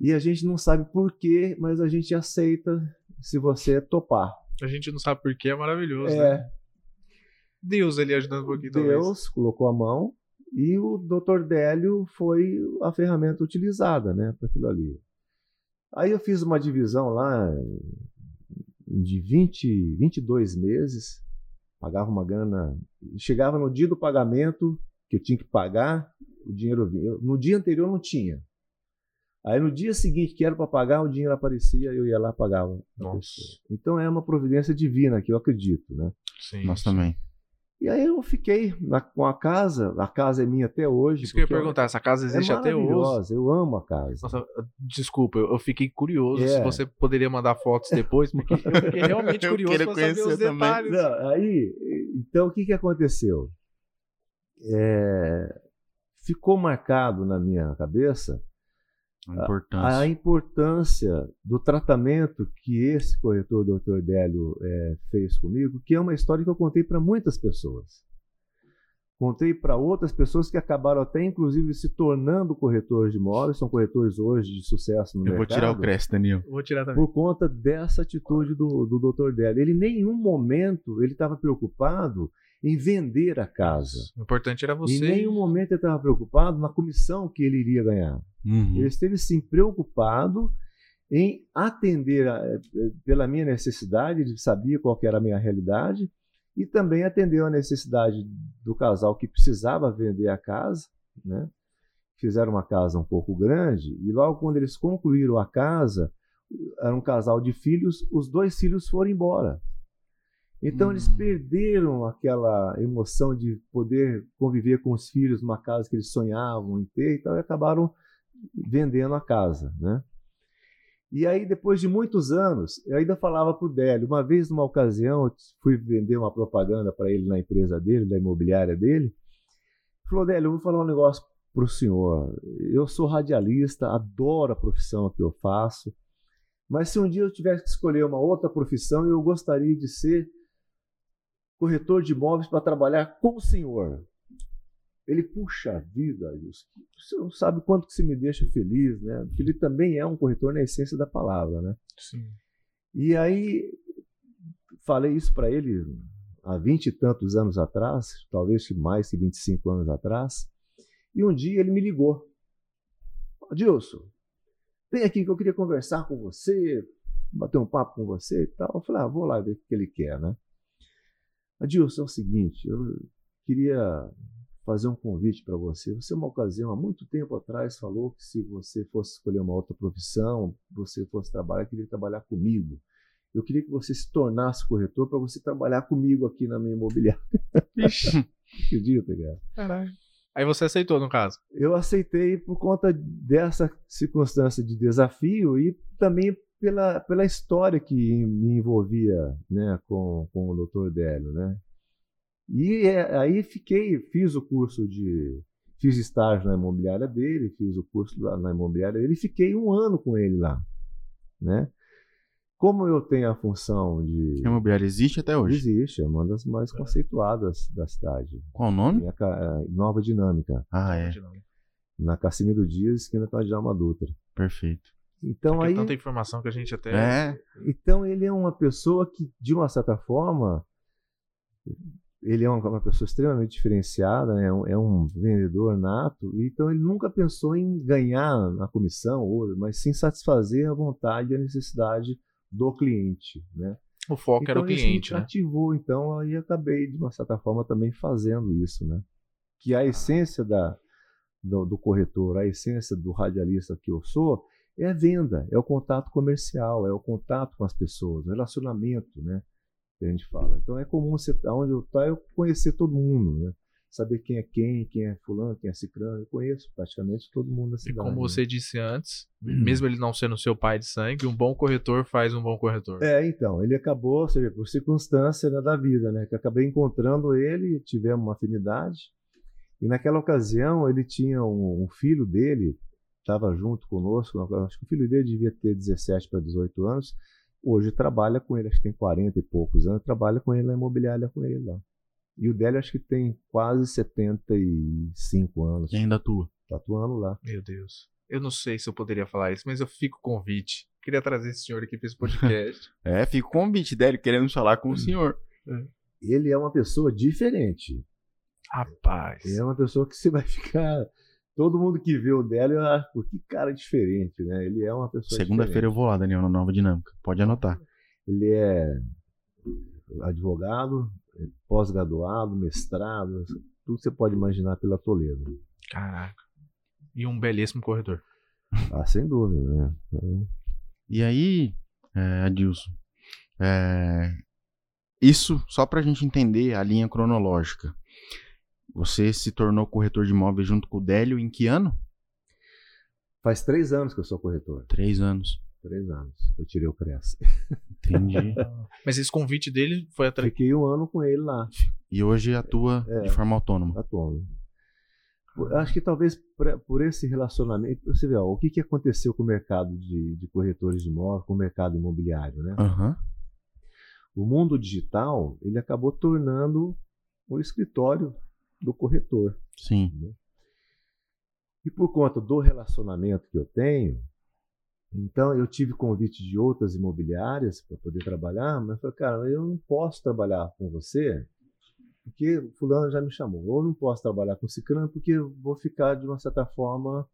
E a gente não sabe por quê, mas a gente aceita se você topar. A gente não sabe por quê, é maravilhoso, é. né? Deus ali ajudando um pouquinho Deus talvez. colocou a mão e o Dr. Délio foi a ferramenta utilizada, né, para aquilo ali. Aí eu fiz uma divisão lá de 20, 22 meses, pagava uma grana, chegava no dia do pagamento que eu tinha que pagar, o dinheiro vinha. No dia anterior não tinha. Aí no dia seguinte que era para pagar, o dinheiro aparecia, eu ia lá pagava. Nossa. Então é uma providência divina que eu acredito, né? Sim. Nós também. E aí eu fiquei na, com a casa, a casa é minha até hoje. Isso que eu ia perguntar, essa casa existe é até hoje? Eu amo a casa. Nossa, desculpa, eu, fiquei curioso é. se você poderia mandar fotos depois, porque eu fiquei realmente curioso para saber os detalhes. Não, aí, então o que, que aconteceu? É, ficou marcado na minha cabeça a importância. A, importância do tratamento que esse corretor, doutor Délio, é, fez comigo, que é uma história que eu contei para muitas pessoas. Contei para outras pessoas que acabaram até, inclusive, se tornando corretores de imóveis, são corretores hoje de sucesso no eu mercado. Eu vou tirar o crédito, Daniel. Vou tirar também. Por conta dessa atitude do, do doutor Délio. Ele, em nenhum momento, ele estava preocupado em vender a casa. O importante era você. Em nenhum momento ele estava preocupado na comissão que ele iria ganhar. Uhum. Ele esteve sim preocupado em atender a, eh, pela minha necessidade, ele sabia qual era a minha realidade, e também atendeu a necessidade do casal que precisava vender a casa, né? Fizeram uma casa um pouco grande, e logo quando eles concluíram a casa, era um casal de filhos, os dois filhos foram embora. Então hum. eles perderam aquela emoção de poder conviver com os filhos numa casa que eles sonhavam em ter, então e acabaram vendendo a casa, né? E aí, depois de muitos anos, eu ainda falava para o Délio. Uma vez, numa ocasião, eu fui vender uma propaganda para ele na empresa dele, da imobiliária dele. Falou, Délio, eu vou falar um negócio para o senhor. Eu sou radialista, adoro a profissão que eu faço. Mas se um dia eu tivesse que escolher uma outra profissão, eu gostaria de ser corretor de imóveis para trabalhar com o senhor. Ele, puxa vida, você não sabe quanto que se me deixa feliz, né? Porque ele também é um corretor na essência da palavra, né? Sim. E aí, falei isso para ele há vinte e tantos anos atrás, talvez mais que 25 anos atrás, e um dia ele me ligou. Dilson, vem aqui que eu queria conversar com você, bater um papo com você e tal. Eu falei, ah, vou lá ver o que ele quer, né? Adilson, é o seguinte, eu queria fazer um convite para você. Você, uma ocasião, há muito tempo atrás, falou que se você fosse escolher uma outra profissão, você fosse trabalhar, queria trabalhar comigo. Eu queria que você se tornasse corretor para você trabalhar comigo aqui na minha imobiliária. Ixi. Acredita, cara? Caralho. Aí você aceitou, no caso? Eu aceitei por conta dessa circunstância de desafio e também pela, pela história que me envolvia né, com, com o doutor Délio, né? E é, aí fiquei, fiz o curso de, fiz estágio na imobiliária dele, fiz o curso lá na imobiliária dele e fiquei um ano com ele lá, né? Como eu tenho a função de... A imobiliária existe até hoje? Existe, é uma das mais conceituadas da cidade. Qual o nome? Nova Dinâmica. Ah, é. Na Cassimiro Dias, esquina com a Djalma Dutra. Perfeito. Então Porque aí tanta informação que a gente até é. Então ele é uma pessoa que de uma certa forma ele é uma, uma pessoa extremamente diferenciada, né? é, um, é um vendedor nato, então ele nunca pensou em ganhar na comissão, mas sim satisfazer a vontade e a necessidade do cliente. Né? O foco então, era o cliente, né? ativou, então aí acabei de uma certa forma também fazendo isso, né? Que a essência da, do, do corretor, a essência do radialista que eu sou é a venda, é o contato comercial, é o contato com as pessoas, o relacionamento, né? Que a gente fala. Então é comum você, onde eu estou, eu conhecer todo mundo, né? Saber quem é quem, quem é fulano, quem é ciclano. Eu conheço praticamente todo mundo da cidade. E como né? você disse antes, uhum. mesmo ele não sendo seu pai de sangue, um bom corretor faz um bom corretor. É, então, ele acabou, você vê, por circunstância né, da vida, né? Que acabei encontrando ele, tivemos uma afinidade. E naquela ocasião ele tinha um, um filho dele, estava junto conosco, acho que o filho dele devia ter 17 para 18 anos, hoje trabalha com ele, acho que tem 40 e poucos anos, trabalha com ele na imobiliária com ele lá. E o dele acho que tem quase 75 anos. E ainda atua. Tá atuando lá. Meu Deus. Eu não sei se eu poderia falar isso, mas eu fico convite. Queria trazer esse senhor aqui para esse podcast. é, fica o convite dele, querendo falar com o senhor. É. Ele é uma pessoa diferente. Rapaz. Ele é uma pessoa que você vai ficar todo mundo que vê o Délio, eu acho, que cara diferente, né? Ele é uma pessoa Segunda-feira eu vou lá, Daniel, na Nova Dinâmica. Pode anotar. Ele é advogado, pós-graduado, mestrado, tudo que você pode imaginar pela Toledo. Caraca. E um belíssimo corredor. Ah, sem dúvida, né? E aí, é, Adilson, é, isso só para a gente entender a linha cronológica. Você se tornou corretor de imóveis junto com o Délio em que ano? Faz três anos que eu sou corretor. Três anos. Três anos. Eu tirei o Cresce. Entendi. Mas esse convite dele foi atrás. Fiquei um ano com ele lá. E hoje atua é, de forma autônoma. Autônomo. Acho que talvez por esse relacionamento, você vê, ó, o que, que aconteceu com o mercado de, de corretores de imóveis, com o mercado imobiliário, né? Uhum. O mundo digital, ele acabou tornando o escritório do corretor. Sim. Né? E por conta do relacionamento que eu tenho, então eu tive convite de outras imobiliárias para poder trabalhar, mas eu falei, cara, eu não posso trabalhar com você porque fulano já me chamou. Ou não posso trabalhar com ciclano porque vou ficar de uma certa forma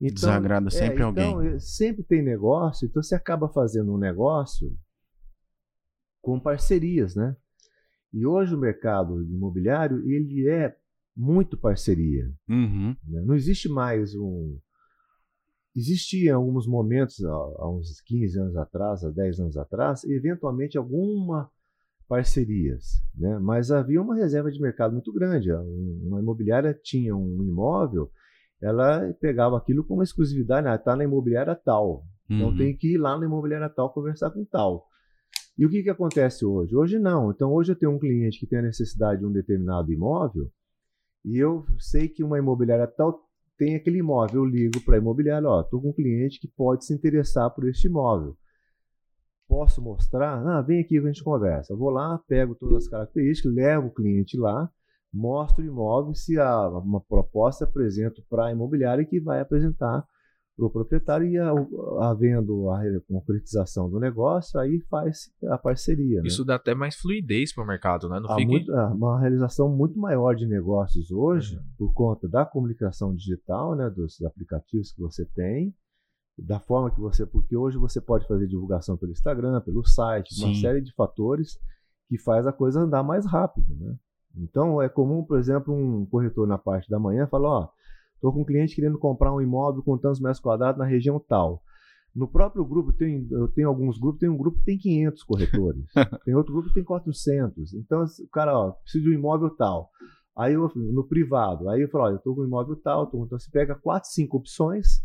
então, Desagrada sempre é, alguém. Então, sempre tem negócio, então você acaba fazendo um negócio com parcerias, né? E hoje o mercado imobiliário ele é muito parceria. Uhum. Né? Não existe mais um. Existia em alguns momentos, há uns 15 anos atrás, há 10 anos atrás, eventualmente alguma parcerias, né? mas havia uma reserva de mercado muito grande. Uma imobiliária tinha um imóvel, ela pegava aquilo como exclusividade, está ah, na imobiliária tal, então uhum. tem que ir lá na imobiliária tal conversar com tal. E o que, que acontece hoje? Hoje não. Então, hoje eu tenho um cliente que tem a necessidade de um determinado imóvel e eu sei que uma imobiliária tal tem aquele imóvel. Eu ligo para a imobiliária: Ó, estou com um cliente que pode se interessar por este imóvel. Posso mostrar? Ah, vem aqui que a gente conversa. Eu vou lá, pego todas as características, levo o cliente lá, mostro o imóvel. Se há uma proposta, apresento para a imobiliária que vai apresentar para o proprietário e havendo a concretização do negócio, aí faz a parceria. Né? Isso dá até mais fluidez para o mercado, né? Não Há fica... muito, uma realização muito maior de negócios hoje, uhum. por conta da comunicação digital, né, dos aplicativos que você tem, da forma que você. Porque hoje você pode fazer divulgação pelo Instagram, pelo site, Sim. uma série de fatores que faz a coisa andar mais rápido. Né? Então é comum, por exemplo, um corretor na parte da manhã falar, ó Estou com um cliente querendo comprar um imóvel com tantos metros quadrados na região tal. No próprio grupo, tem, eu tenho alguns grupos, tem um grupo que tem 500 corretores, tem outro grupo que tem 400. Então, o cara, ó, preciso de um imóvel tal. Aí, eu, no privado, aí eu falo, ó, eu estou com um imóvel tal, tô, então você pega 4, 5 opções,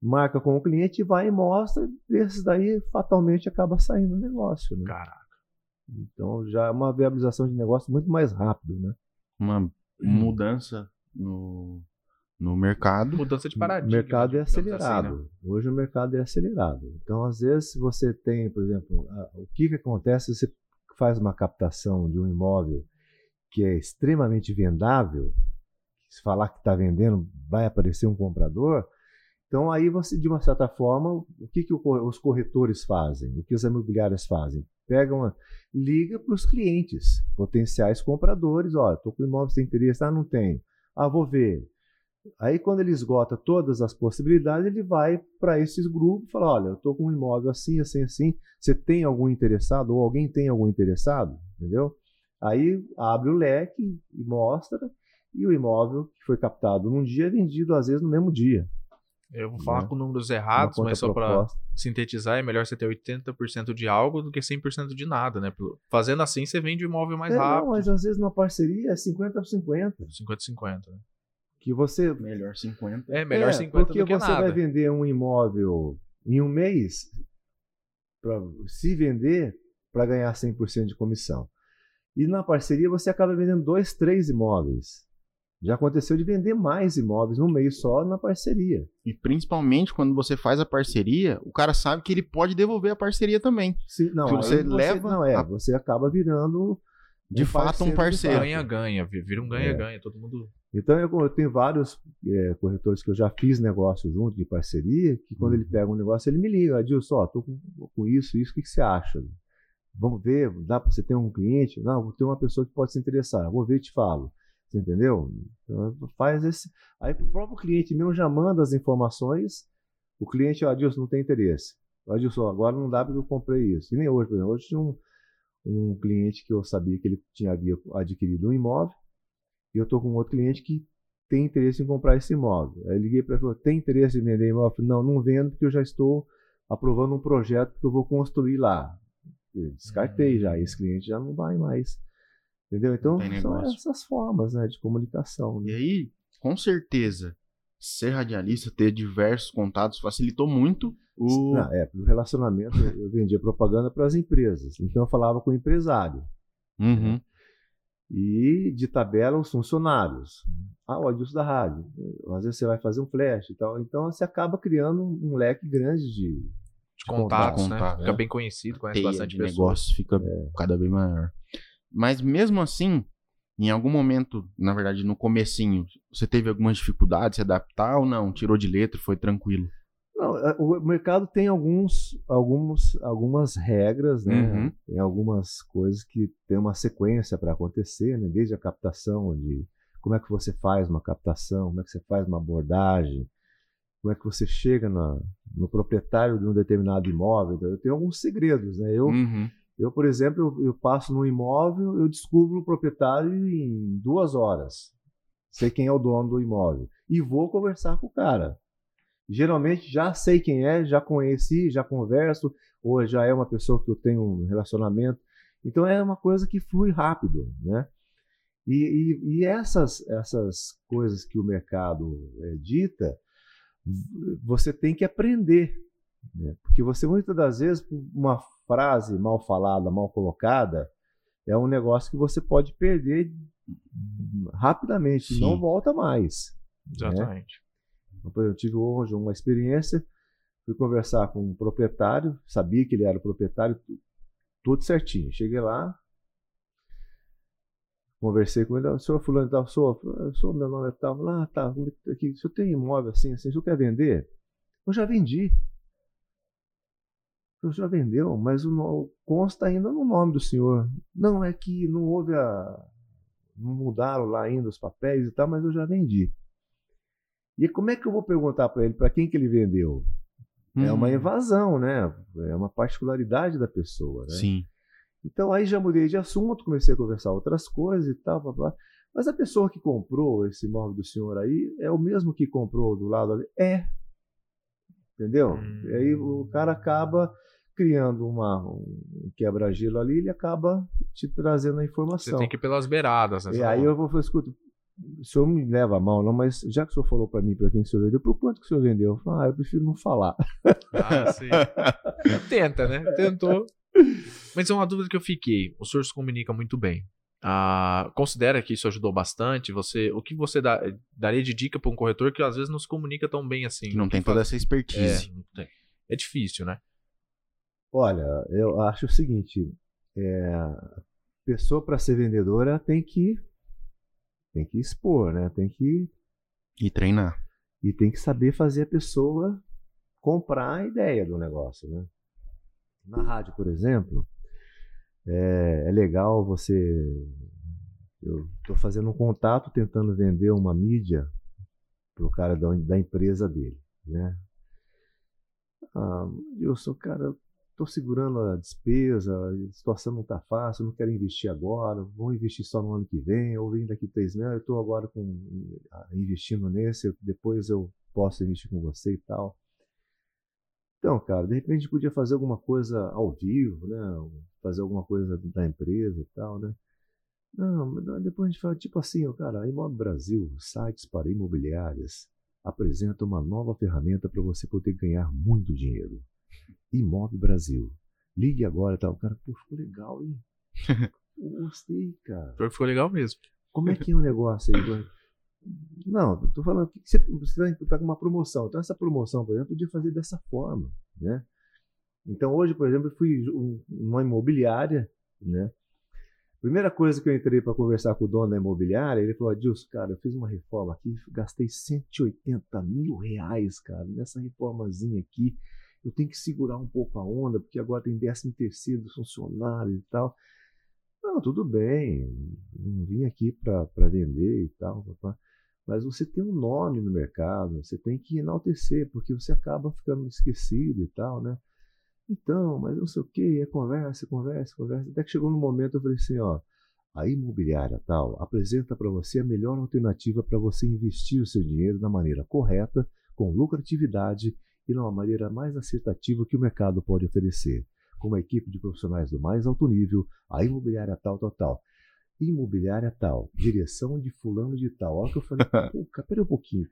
marca com o cliente e vai e mostra, desses daí fatalmente acaba saindo o negócio. Né? Caraca. Então já é uma viabilização de negócio muito mais rápido, né? Uma mudança no, no mercado. Mudança de paradigma. O mercado é acelerado. Assim, né? Hoje o mercado é acelerado. Então, às vezes, você tem, por exemplo, a, o que, que acontece se você faz uma captação de um imóvel que é extremamente vendável, se falar que está vendendo, vai aparecer um comprador, Então aí você, de uma certa forma, o que, que os corretores fazem? O que as imobiliárias fazem? Pegam, liga para os clientes, potenciais compradores, olha, estou com imóvel sem interesse, ah, não tenho. Ah, vou ver. Aí quando ele esgota todas as possibilidades, ele vai para esses grupos e fala, olha, eu estou com um imóvel assim, assim, assim, você tem algum interessado? Ou alguém tem algum interessado? Entendeu? Aí abre o leque e mostra, e o imóvel que foi captado num dia é vendido às vezes no mesmo dia. Eu vou falar né? com números errados, mas só para sintetizar, é melhor você ter 80% de algo do que 100% de nada, né? Fazendo assim, você vende o imóvel mais é, rápido. Não, mas às vezes numa parceria é 50 50. 50 50, né? Que você... Melhor 50. É, melhor é, 50 do que nada. Porque você vai vender um imóvel em um mês, pra, se vender, para ganhar 100% de comissão. E na parceria você acaba vendendo dois, três imóveis. Já aconteceu de vender mais imóveis no mês só na parceria. E principalmente quando você faz a parceria, o cara sabe que ele pode devolver a parceria também. Sim, não, você, você leva. Não, é, a... você acaba virando. De um fato, um parceiro. Ganha-ganha, vira um ganha-ganha, é. todo mundo. Então eu, eu tenho vários é, corretores que eu já fiz negócio junto de parceria, que quando ele uhum. pega um negócio, ele me liga, Adilson, ó, tô com, com isso, isso, o que, que você acha? Vamos ver, dá para você ter um cliente? Não, vou ter uma pessoa que pode se interessar, vou ver e te falo. Você entendeu? Então, faz esse. Aí o próprio cliente mesmo já manda as informações. O cliente, ó, Adilson, não tem interesse. Adilson, agora não dá porque eu comprei isso. E nem hoje, por exemplo. Hoje tinha um, um cliente que eu sabia que ele tinha havia adquirido um imóvel. E eu estou com outro cliente que tem interesse em comprar esse imóvel. Aí eu liguei para ele falei, tem interesse em vender imóvel? Falei, não, não vendo porque eu já estou aprovando um projeto que eu vou construir lá. Eu descartei já, esse cliente já não vai mais. Entendeu? Então, são essas formas né, de comunicação. Né? E aí, com certeza, ser radialista, ter diversos contatos, facilitou muito o. Não, é, o relacionamento, eu vendia propaganda para as empresas. Então, eu falava com o empresário. Uhum. Né? E de tabela, os funcionários. Ah, o Adilson da rádio. Às vezes você vai fazer um flash e tal. Então, você acaba criando um leque grande de, de contatos, contatos, né? Contato, fica é. bem conhecido, conhece Teia bastante de pessoas. negócio fica é. cada vez maior. Mas mesmo assim, em algum momento, na verdade, no comecinho, você teve algumas dificuldades, se adaptar ou não? Tirou de letra, foi tranquilo? O mercado tem alguns, alguns, algumas regras, né? Uhum. Tem algumas coisas que tem uma sequência para acontecer, né? Desde a captação de como é que você faz uma captação, como é que você faz uma abordagem, como é que você chega na, no proprietário de um determinado imóvel. Então, eu tenho alguns segredos, né? Eu, uhum. Eu, por exemplo, eu, eu passo no imóvel, eu descubro o proprietário em duas horas. Sei quem é o dono do imóvel. E vou conversar com o cara. Geralmente já sei quem é, já conheci, já converso, ou já é uma pessoa que eu tenho um relacionamento. Então é uma coisa que flui rápido, né? E, e, e essas, essas coisas que o mercado é, dita, você tem que aprender. Né? Porque você muitas das vezes, uma frase mal falada, mal colocada, é um negócio que você pode perder rapidamente, Sim. não volta mais. Né? Exatamente. Né? Eu tive hoje uma experiência, fui conversar com um proprietário, sabia que ele era o proprietário, tudo certinho. Cheguei lá, conversei com ele, o senhor fulano tal, sou, eu meu nome é tal, lá, ah, tá, aqui, o senhor tem imóvel assim, assim, o senhor quer vender? Eu já vendi. O senhor já vendeu, mas o consta ainda no nome do senhor. Não, é que não houve a. Não mudaram lá ainda os papéis e tal, mas eu já vendi. E como é que eu vou perguntar para ele para quem que ele vendeu? Hum. É uma hum. evasão, né? É uma particularidade da pessoa, né? Sim. Então aí já mudei de assunto, comecei a conversar outras coisas e tal, blá, blá. Mas a pessoa que comprou esse imóvel do senhor aí é o mesmo que comprou do lado ali? É. Entendeu? Hum. E aí o cara acaba criando uma, um quebra-gelo ali, ele acaba te trazendo a informação. Você tem que ir pelas beiradas. Né? E aí eu vou falar, escuta, o senhor me leva a mão, não, mas já que o senhor falou para mim para quem que o senhor vendeu, por quanto que o senhor vendeu? Eu falo, ah, eu prefiro não falar. Ah, sim. Tenta, né? Tentou. Mas é uma dúvida que eu fiquei. O senhor se comunica muito bem. Ah, considera que isso ajudou bastante? Você, o que você dá, daria de dica para um corretor que às vezes não se comunica tão bem assim? Que não tem toda essa expertise. É, é difícil, né? Olha, eu acho o seguinte: é, a pessoa para ser vendedora tem que tem que expor, né? Tem que e treinar. E tem que saber fazer a pessoa comprar a ideia do negócio, né? Na rádio, por exemplo, é, é legal você. Eu estou fazendo um contato tentando vender uma mídia para o cara da, da, empresa dele, né? Ah, Wilson, cara, estou segurando a despesa, a situação não está fácil, não quero investir agora, vou investir só no ano que vem, ou vem daqui três meses, eu estou agora com, investindo nesse, depois eu posso investir com você e tal. Então, cara, de repente a gente podia fazer alguma coisa ao vivo, né? Fazer alguma coisa da empresa e tal, né? Não, depois a gente fala tipo assim, ó, cara, Imob Brasil, sites para imobiliárias, apresenta uma nova ferramenta para você poder ganhar muito dinheiro. Imob Brasil. Ligue agora e tal. O cara, pô, ficou legal, hein? Gostei, cara. Ficou legal mesmo. Como é que é o negócio aí? Não, estou falando que você, você está com uma promoção. Então, essa promoção, por exemplo, podia fazer dessa forma. Né? Então, hoje, por exemplo, eu fui numa imobiliária. Né? Primeira coisa que eu entrei para conversar com o dono da imobiliária, ele falou: Adilson, cara, eu fiz uma reforma aqui, gastei 180 mil reais, cara, nessa reformazinha aqui. Eu tenho que segurar um pouco a onda, porque agora tem 13 terceiro dos funcionários e tal. Não, tudo bem, não vim aqui para vender e tal. Papá. Mas você tem um nome no mercado, você tem que enaltecer, porque você acaba ficando esquecido e tal, né? Então, mas não sei o que, é conversa, conversa, conversa. Até que chegou no momento eu falei assim, ó, a imobiliária tal apresenta para você a melhor alternativa para você investir o seu dinheiro da maneira correta, com lucratividade e na maneira mais acertativa que o mercado pode oferecer. Com uma equipe de profissionais do mais alto nível, a imobiliária tal, tal, tal imobiliária tal, direção de fulano de tal. Olha que eu falei, pô, pera um pouquinho.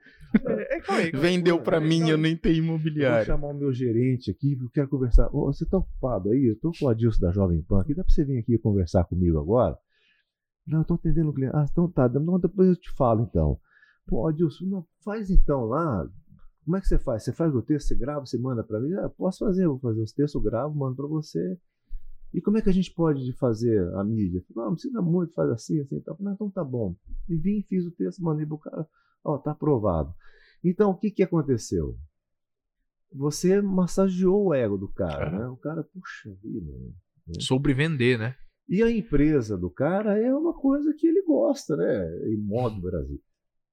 É, é, é, Vendeu para mim, eu nem tenho imobiliária. Vou chamar o meu gerente aqui, eu quero conversar. Oh, você tá ocupado aí? Eu tô com o Adilson da Jovem Pan aqui, dá para você vir aqui conversar comigo agora? Não, eu tô atendendo o cliente. Ah, então tá, não, depois eu te falo então. Pô, Adilson, não, faz então lá. Como é que você faz? Você faz o texto, você grava, você manda para mim? Ah, posso fazer, vou fazer os textos, gravo, mando para você. E como é que a gente pode fazer a mídia? Não, não precisa muito, faz assim, assim, tá. Não, então tá bom. E vim, fiz o texto, mandei pro cara, ó, tá aprovado. Então, o que que aconteceu? Você massageou o ego do cara, é. né? O cara, puxa vida. Né? Sobre vender, né? E a empresa do cara é uma coisa que ele gosta, né? Imóvel Brasil.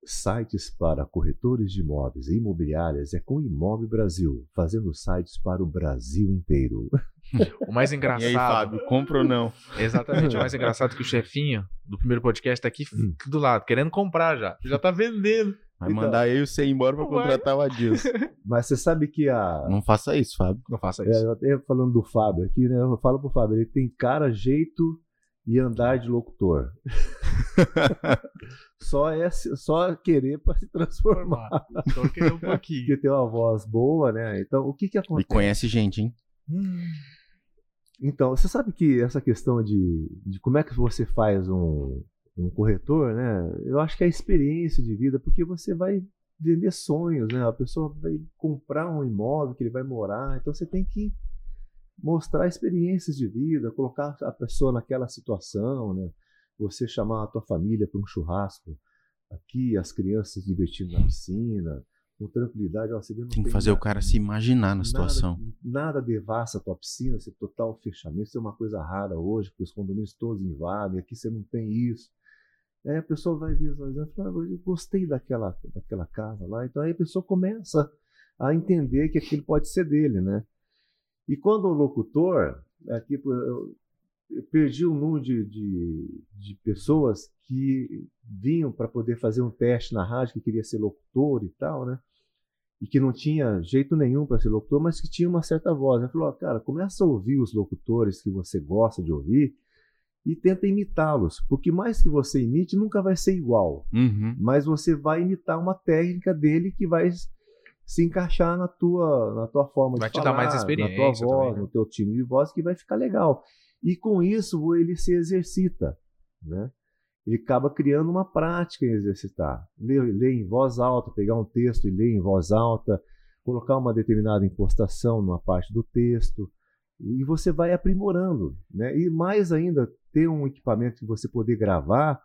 Sites para corretores de imóveis e imobiliárias é com Imóvel Brasil, fazendo sites para o Brasil inteiro. O mais engraçado. E aí, Fábio, compra ou não? Exatamente. O mais engraçado é que o chefinho do primeiro podcast tá aqui hum. do lado, querendo comprar já. Já tá vendendo. Vai então, mandar eu e você embora pra contratar o Adilson. Mas você sabe que a. Não faça isso, Fábio. Não faça isso. É, eu até falando do Fábio aqui, né? Eu falo pro Fábio, ele tem cara, jeito e andar de locutor. só é só querer para se transformar. Só querer um pouquinho. Porque tem uma voz boa, né? Então, o que que acontece? E conhece gente, hein? Hum. Então, você sabe que essa questão de, de como é que você faz um, um corretor, né? Eu acho que é a experiência de vida, porque você vai vender sonhos, né? A pessoa vai comprar um imóvel que ele vai morar, então você tem que mostrar experiências de vida, colocar a pessoa naquela situação, né? Você chamar a tua família para um churrasco, aqui as crianças divertindo na piscina, com tranquilidade. Ó, você tem, tem que fazer nada, o cara se imaginar na situação. Nada, nada devassa a tua piscina, você total fechamento. Isso é uma coisa rara hoje, porque os condomínios todos invadem, aqui você não tem isso. Aí a pessoa vai visualizando fala, ah, eu gostei daquela, daquela casa lá. Então aí a pessoa começa a entender que aquilo pode ser dele, né? E quando o locutor, aqui eu, eu perdi o um número de, de, de, pessoas que vinham para poder fazer um teste na rádio, que queria ser locutor e tal, né? e que não tinha jeito nenhum para ser locutor, mas que tinha uma certa voz. Ele falou: cara, começa a ouvir os locutores que você gosta de ouvir e tenta imitá-los, porque mais que você imite, nunca vai ser igual, uhum. mas você vai imitar uma técnica dele que vai se encaixar na tua, na tua forma vai de falar, na tua voz, também, né? no teu time de voz, que vai ficar legal. E com isso ele se exercita, né? ele acaba criando uma prática em exercitar. Ler, ler em voz alta, pegar um texto e ler em voz alta, colocar uma determinada impostação numa parte do texto, e você vai aprimorando. Né? E mais ainda, ter um equipamento que você poder gravar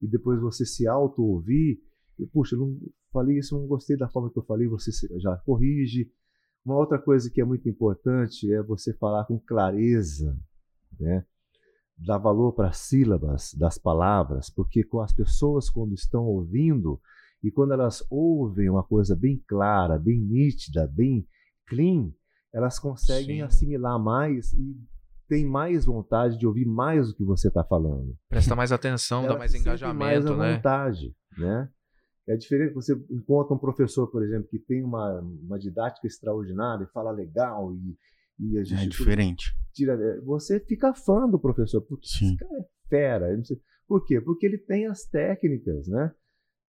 e depois você se auto-ouvir puxa, eu não falei isso, não gostei da forma que eu falei, você já corrige. Uma outra coisa que é muito importante é você falar com clareza, né? Dar valor para as sílabas das palavras, porque com as pessoas quando estão ouvindo e quando elas ouvem uma coisa bem clara, bem nítida, bem clean, elas conseguem Sim. assimilar mais e tem mais vontade de ouvir mais o que você está falando. Presta mais atenção, dá mais engajamento, mais a né? vontade, né? É diferente você encontra um professor, por exemplo, que tem uma, uma didática extraordinária e fala legal e, e a gente... É diferente. Tira, é, você fica fã do professor, porque Sim. esse cara é fera. Por quê? Porque ele tem as técnicas, né?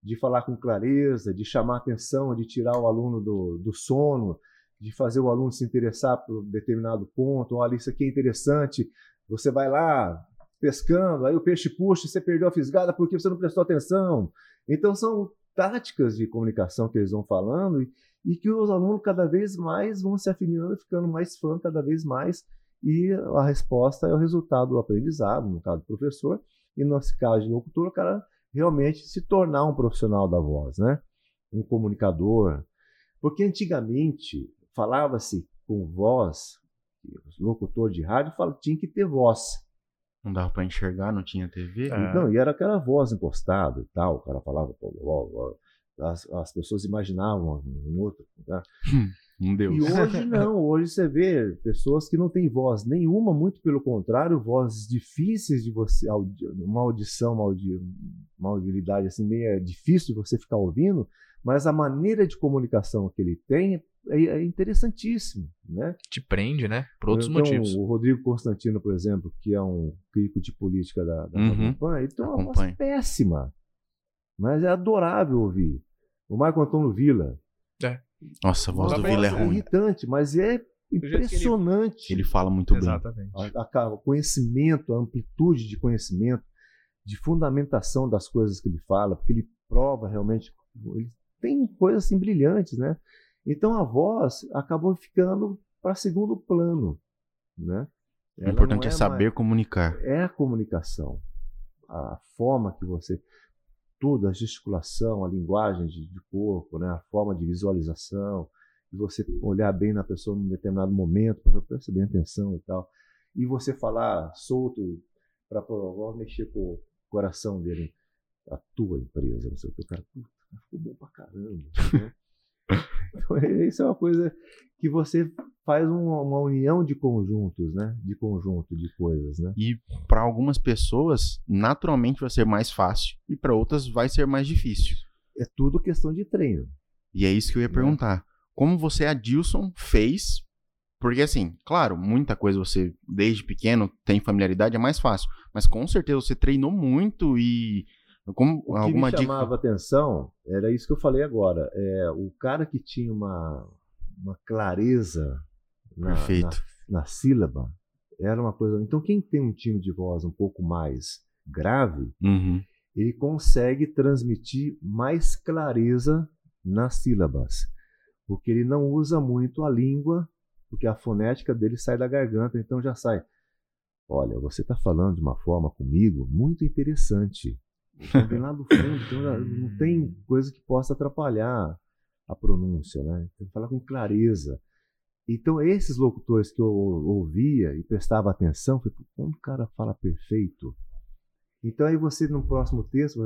De falar com clareza, de chamar atenção, de tirar o aluno do, do sono, de fazer o aluno se interessar por determinado ponto, olha, isso aqui é interessante, você vai lá pescando, aí o peixe puxa, você perdeu a fisgada porque você não prestou atenção. Então são táticas de comunicação que eles vão falando e, e que os alunos cada vez mais vão se afinando, ficando mais fã cada vez mais e a resposta é o resultado do aprendizado, no caso do professor, e no nosso caso de locutor, o cara realmente se tornar um profissional da voz, né? Um comunicador. Porque antigamente falava-se com voz, locutor de rádio fala, tinha que ter voz. Não dava para enxergar, não tinha TV? É. Não, e era aquela voz encostada e tal, o cara falava, as, as pessoas imaginavam um outro. Né? Um Deus. E hoje não, hoje você vê pessoas que não têm voz nenhuma, muito pelo contrário, vozes difíceis de você, uma audição, uma, audi, uma audibilidade assim, meio difícil de você ficar ouvindo, mas a maneira de comunicação que ele tem é, é interessantíssimo, né? Te prende, né? Por outros então, motivos. O Rodrigo Constantino, por exemplo, que é um crítico de política da, da uhum. ele tem uma voz péssima, mas é adorável ouvir. O Marco Antônio Villa. É. Nossa, a voz do Villa é ruim. É irritante, mas é impressionante. Ele... ele... fala muito Exatamente. bem. Exatamente. O conhecimento, a amplitude de conhecimento, de fundamentação das coisas que ele fala, porque ele prova realmente, ele tem coisas assim brilhantes, né? Então a voz acabou ficando para segundo plano, né? o importante é, é, saber mais... comunicar. É a comunicação, a forma que você tudo, a gesticulação, a linguagem de, de corpo, né? a forma de visualização, de você olhar bem na pessoa num determinado momento, para prestar bem atenção e tal, e você falar solto para mexer com o coração dele, a tua empresa, não sei o que, o cara, puta, ficou bom pra caramba. Né? Então, isso é uma coisa que você faz uma, uma, união de conjuntos, né? De conjunto de coisas, né? E para algumas pessoas, naturalmente vai ser mais fácil e para outras vai ser mais difícil. É tudo questão de treino. E é isso que eu ia né? perguntar. Como você, Adilson, fez? Porque assim, claro, muita coisa você desde pequeno tem familiaridade, é mais fácil. Mas com certeza você treinou muito e como, o que alguma me chamava dica... atenção era isso que eu falei agora. É, o cara que tinha uma, uma clareza na, na, na, sílaba era uma coisa. Então, quem tem um time de voz um pouco mais grave, uhum. ele consegue transmitir mais clareza nas sílabas, porque ele não usa muito a língua, porque a fonética dele sai da garganta, então já sai. Olha, você está falando de uma forma comigo muito interessante. Então vem lá do fundo, então não tem coisa que possa atrapalhar a pronúncia, né? Tem que falar com clareza. Então, esses locutores que eu ouvia e prestava atenção, falei, como o cara fala perfeito. Então, aí você, no próximo texto,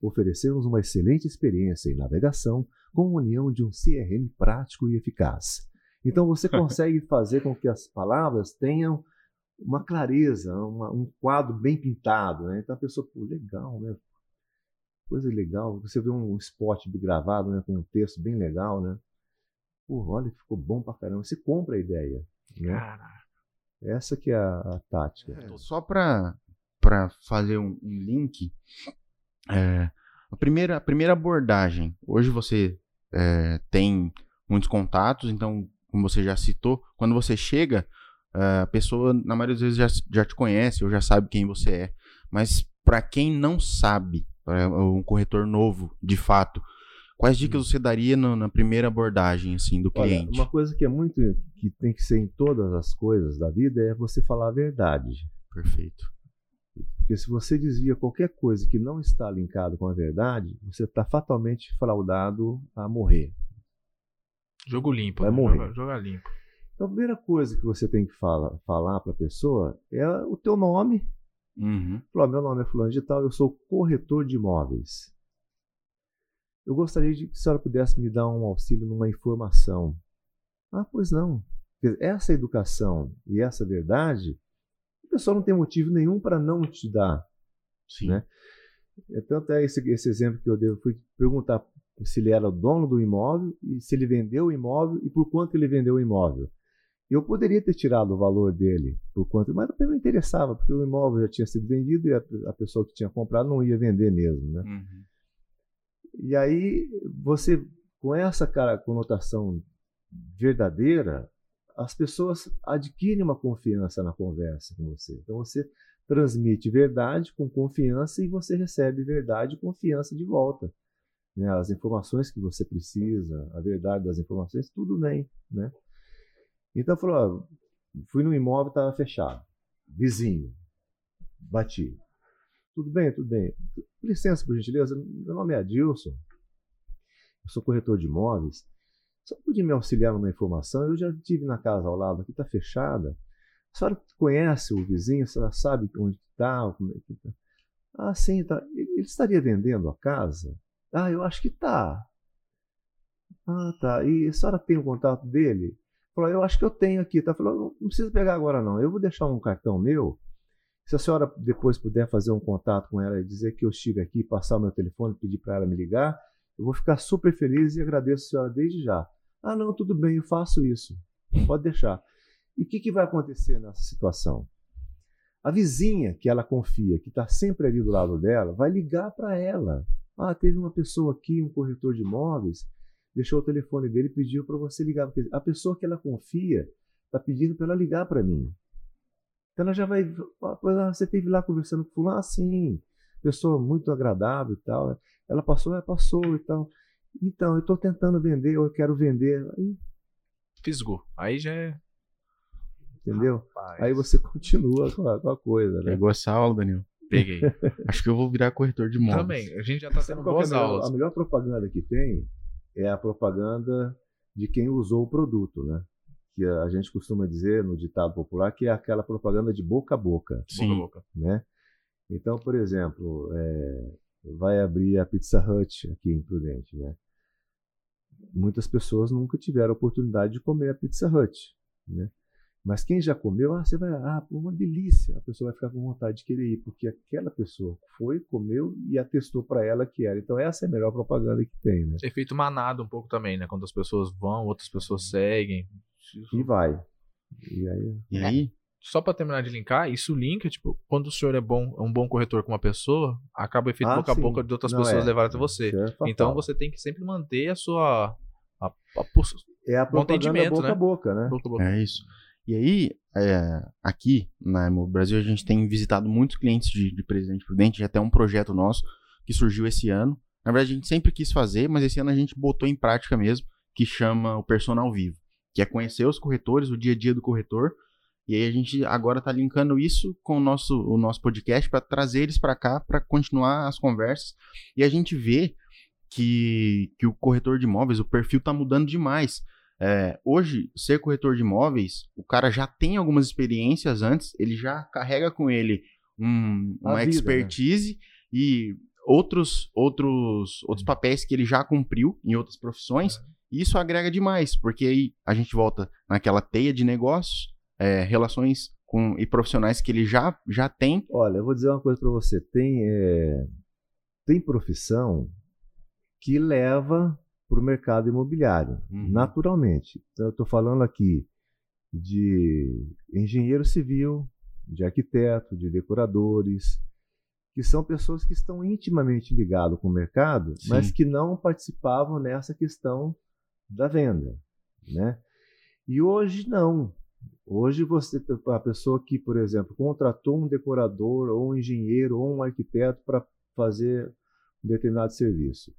oferecemos uma excelente experiência em navegação com a união de um CRM prático e eficaz. Então, você consegue fazer com que as palavras tenham uma clareza, uma, um quadro bem pintado. Né? Então, a pessoa, pô, legal, né? Coisa legal. Você vê um spot gravado, né, com um texto bem legal, né? Pô, olha, ficou bom pra caramba. Você compra a ideia, né? Caraca. Essa que é a, a tática. É, só para para fazer um, um link, é, a primeira a primeira abordagem. Hoje você é, tem muitos contatos, então como você já citou, quando você chega, é, a pessoa na maioria das vezes já, já te conhece ou já sabe quem você é. Mas para quem não sabe, um corretor novo, de fato, quais dicas você daria no, na primeira abordagem assim do cliente? Olha, uma coisa que é muito que tem que ser em todas as coisas da vida é você falar a verdade. Perfeito. Porque se você desvia qualquer coisa que não está linkado com a verdade, você está fatalmente fraudado a morrer. Jogo limpo. Vai né? morrer. Joga, joga limpo. Então, a primeira coisa que você tem que fala, falar para a pessoa é o teu nome. Uhum. Falar, meu nome é fulano de tal, eu sou corretor de imóveis. Eu gostaria de que a senhora pudesse me dar um auxílio numa informação. Ah, pois não. Essa educação e essa verdade, a pessoa não tem motivo nenhum para não te dar. Sim. Né? É, Tanto é esse, esse exemplo que eu dei, eu fui perguntar se ele era o dono do imóvel e se ele vendeu o imóvel e por quanto ele vendeu o imóvel. Eu poderia ter tirado o valor dele por quanto, mas não me interessava, porque o imóvel já tinha sido vendido e a, a pessoa que tinha comprado não ia vender mesmo. Né? Uhum. E aí você, com essa cara, conotação verdadeira, as pessoas adquirem uma confiança na conversa com você. Então você transmite verdade com confiança e você recebe verdade e confiança de volta. Né? As informações que você precisa, a verdade das informações, tudo vem. Né? Então falou, ó, fui no imóvel, estava fechado. Vizinho, bati. Tudo bem, tudo bem. Licença, por gentileza, meu nome é Adilson, eu sou corretor de imóveis. Só podia me auxiliar numa informação? Eu já estive na casa ao lado, aqui está fechada. A senhora conhece o vizinho? A senhora sabe onde está? É tá? Ah, sim, tá. Ele ele estaria vendendo a casa? Ah, eu acho que está. Ah, tá. E a senhora tem o contato dele? Falou, eu acho que eu tenho aqui. Tá? Falou, não precisa pegar agora não. Eu vou deixar um cartão meu. Se a senhora depois puder fazer um contato com ela e dizer que eu estive aqui, passar o meu telefone, pedir para ela me ligar, eu vou ficar super feliz e agradeço a senhora desde já. Ah, não, tudo bem, eu faço isso. Pode deixar. E o que, que vai acontecer nessa situação? A vizinha que ela confia, que está sempre ali do lado dela, vai ligar para ela. Ah, teve uma pessoa aqui, um corretor de imóveis, deixou o telefone dele e pediu para você ligar. Porque a pessoa que ela confia está pedindo para ela ligar para mim. Então ela já vai. Ah, você esteve lá conversando com fulano? Ah, sim. Pessoa muito agradável e tal. Ela passou, é, passou e tal. Então, eu estou tentando vender, eu quero vender. Aí, Fisgou. Aí já é. entendeu? Rapaz, Aí você continua com a, com a coisa, né? Pegou essa aula, Daniel? Peguei. Acho que eu vou virar corretor de imóveis. Também. A gente já tá Sabe tendo é boas aulas. a melhor propaganda que tem é a propaganda de quem usou o produto, né? Que a gente costuma dizer no ditado popular que é aquela propaganda de boca a boca, Sim. Boca a boca. né? Então, por exemplo, é, vai abrir a Pizza Hut aqui em Prudente, né? Muitas pessoas nunca tiveram a oportunidade de comer a Pizza Hut, né? Mas quem já comeu, ah, você vai, ah, uma delícia. A pessoa vai ficar com vontade de querer ir, porque aquela pessoa foi, comeu e atestou para ela que era. Então essa é a melhor propaganda que tem, né? Efeito manado um pouco também, né? Quando as pessoas vão, outras pessoas seguem. E vai. E aí, E aí? Só pra terminar de linkar, isso linka, tipo, quando o senhor é bom, é um bom corretor com uma pessoa, acaba o efeito Ah, boca sim. a boca de outras Não, pessoas é. levarem até você. é. Então você tem que sempre manter a sua. A, a, pos- é a propaganda atendimento, boca né? a boca, né? boca a boca. É isso. E aí, é, aqui na no Brasil, a gente tem visitado muitos clientes de, de Presidente Prudente, até um projeto nosso que surgiu esse ano. Na verdade, a gente sempre quis fazer, mas esse ano a gente botou em prática mesmo, que chama o Personal Vivo, que é conhecer os corretores, o dia a dia do corretor. E aí a gente agora está linkando isso com o nosso, o nosso podcast para trazer eles para cá para continuar as conversas. E a gente vê que, que o corretor de imóveis, o perfil está mudando demais. É, hoje, ser corretor de imóveis, o cara já tem algumas experiências antes, ele já carrega com ele um, uma vida, né? expertise e outros, outros, outros papéis que ele já cumpriu em outras profissões. E isso agrega demais, porque aí a gente volta naquela teia de negócios, é, relações com, e profissionais que ele já, já tem. Olha, eu vou dizer uma coisa para você. Tem, é, tem profissão que leva para o mercado imobiliário, Uhum. naturalmente. Então, eu estou falando aqui de engenheiro civil, de arquiteto, de decoradores, que são pessoas que estão intimamente ligadas com o mercado, Sim. mas que não participavam nessa questão da venda, né? E hoje não. Hoje você a pessoa que, por exemplo, contratou um decorador ou um engenheiro ou um arquiteto para fazer um determinado serviço.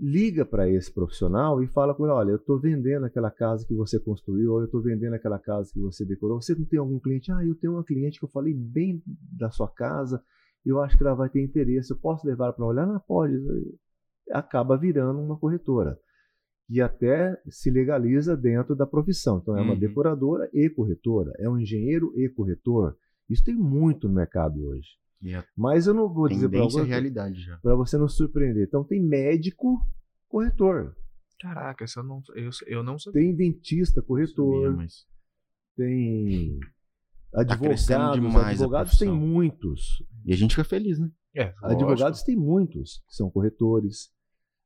Liga para esse profissional e fala com ele: olha, eu estou vendendo aquela casa que você construiu, ou eu estou vendendo aquela casa que você decorou. Você não tem algum cliente? Ah, eu tenho uma cliente que eu falei bem da sua casa, eu acho que ela vai ter interesse, eu posso levar para olhar? Não pode. Acaba virando uma corretora. E até se legaliza dentro da profissão. Então, é uma uhum. decoradora e corretora, é um engenheiro e corretor. Isso tem muito no mercado hoje. Mas eu não vou dizer para você. realidade já. Para você não surpreender. Então tem médico corretor. Caraca, eu não, eu, eu não sabia. Tem dentista corretor. Sabia, mas... Tem advogados. Tá advogados tem muitos. E a gente fica feliz, né? É, advogados tem muitos que são corretores.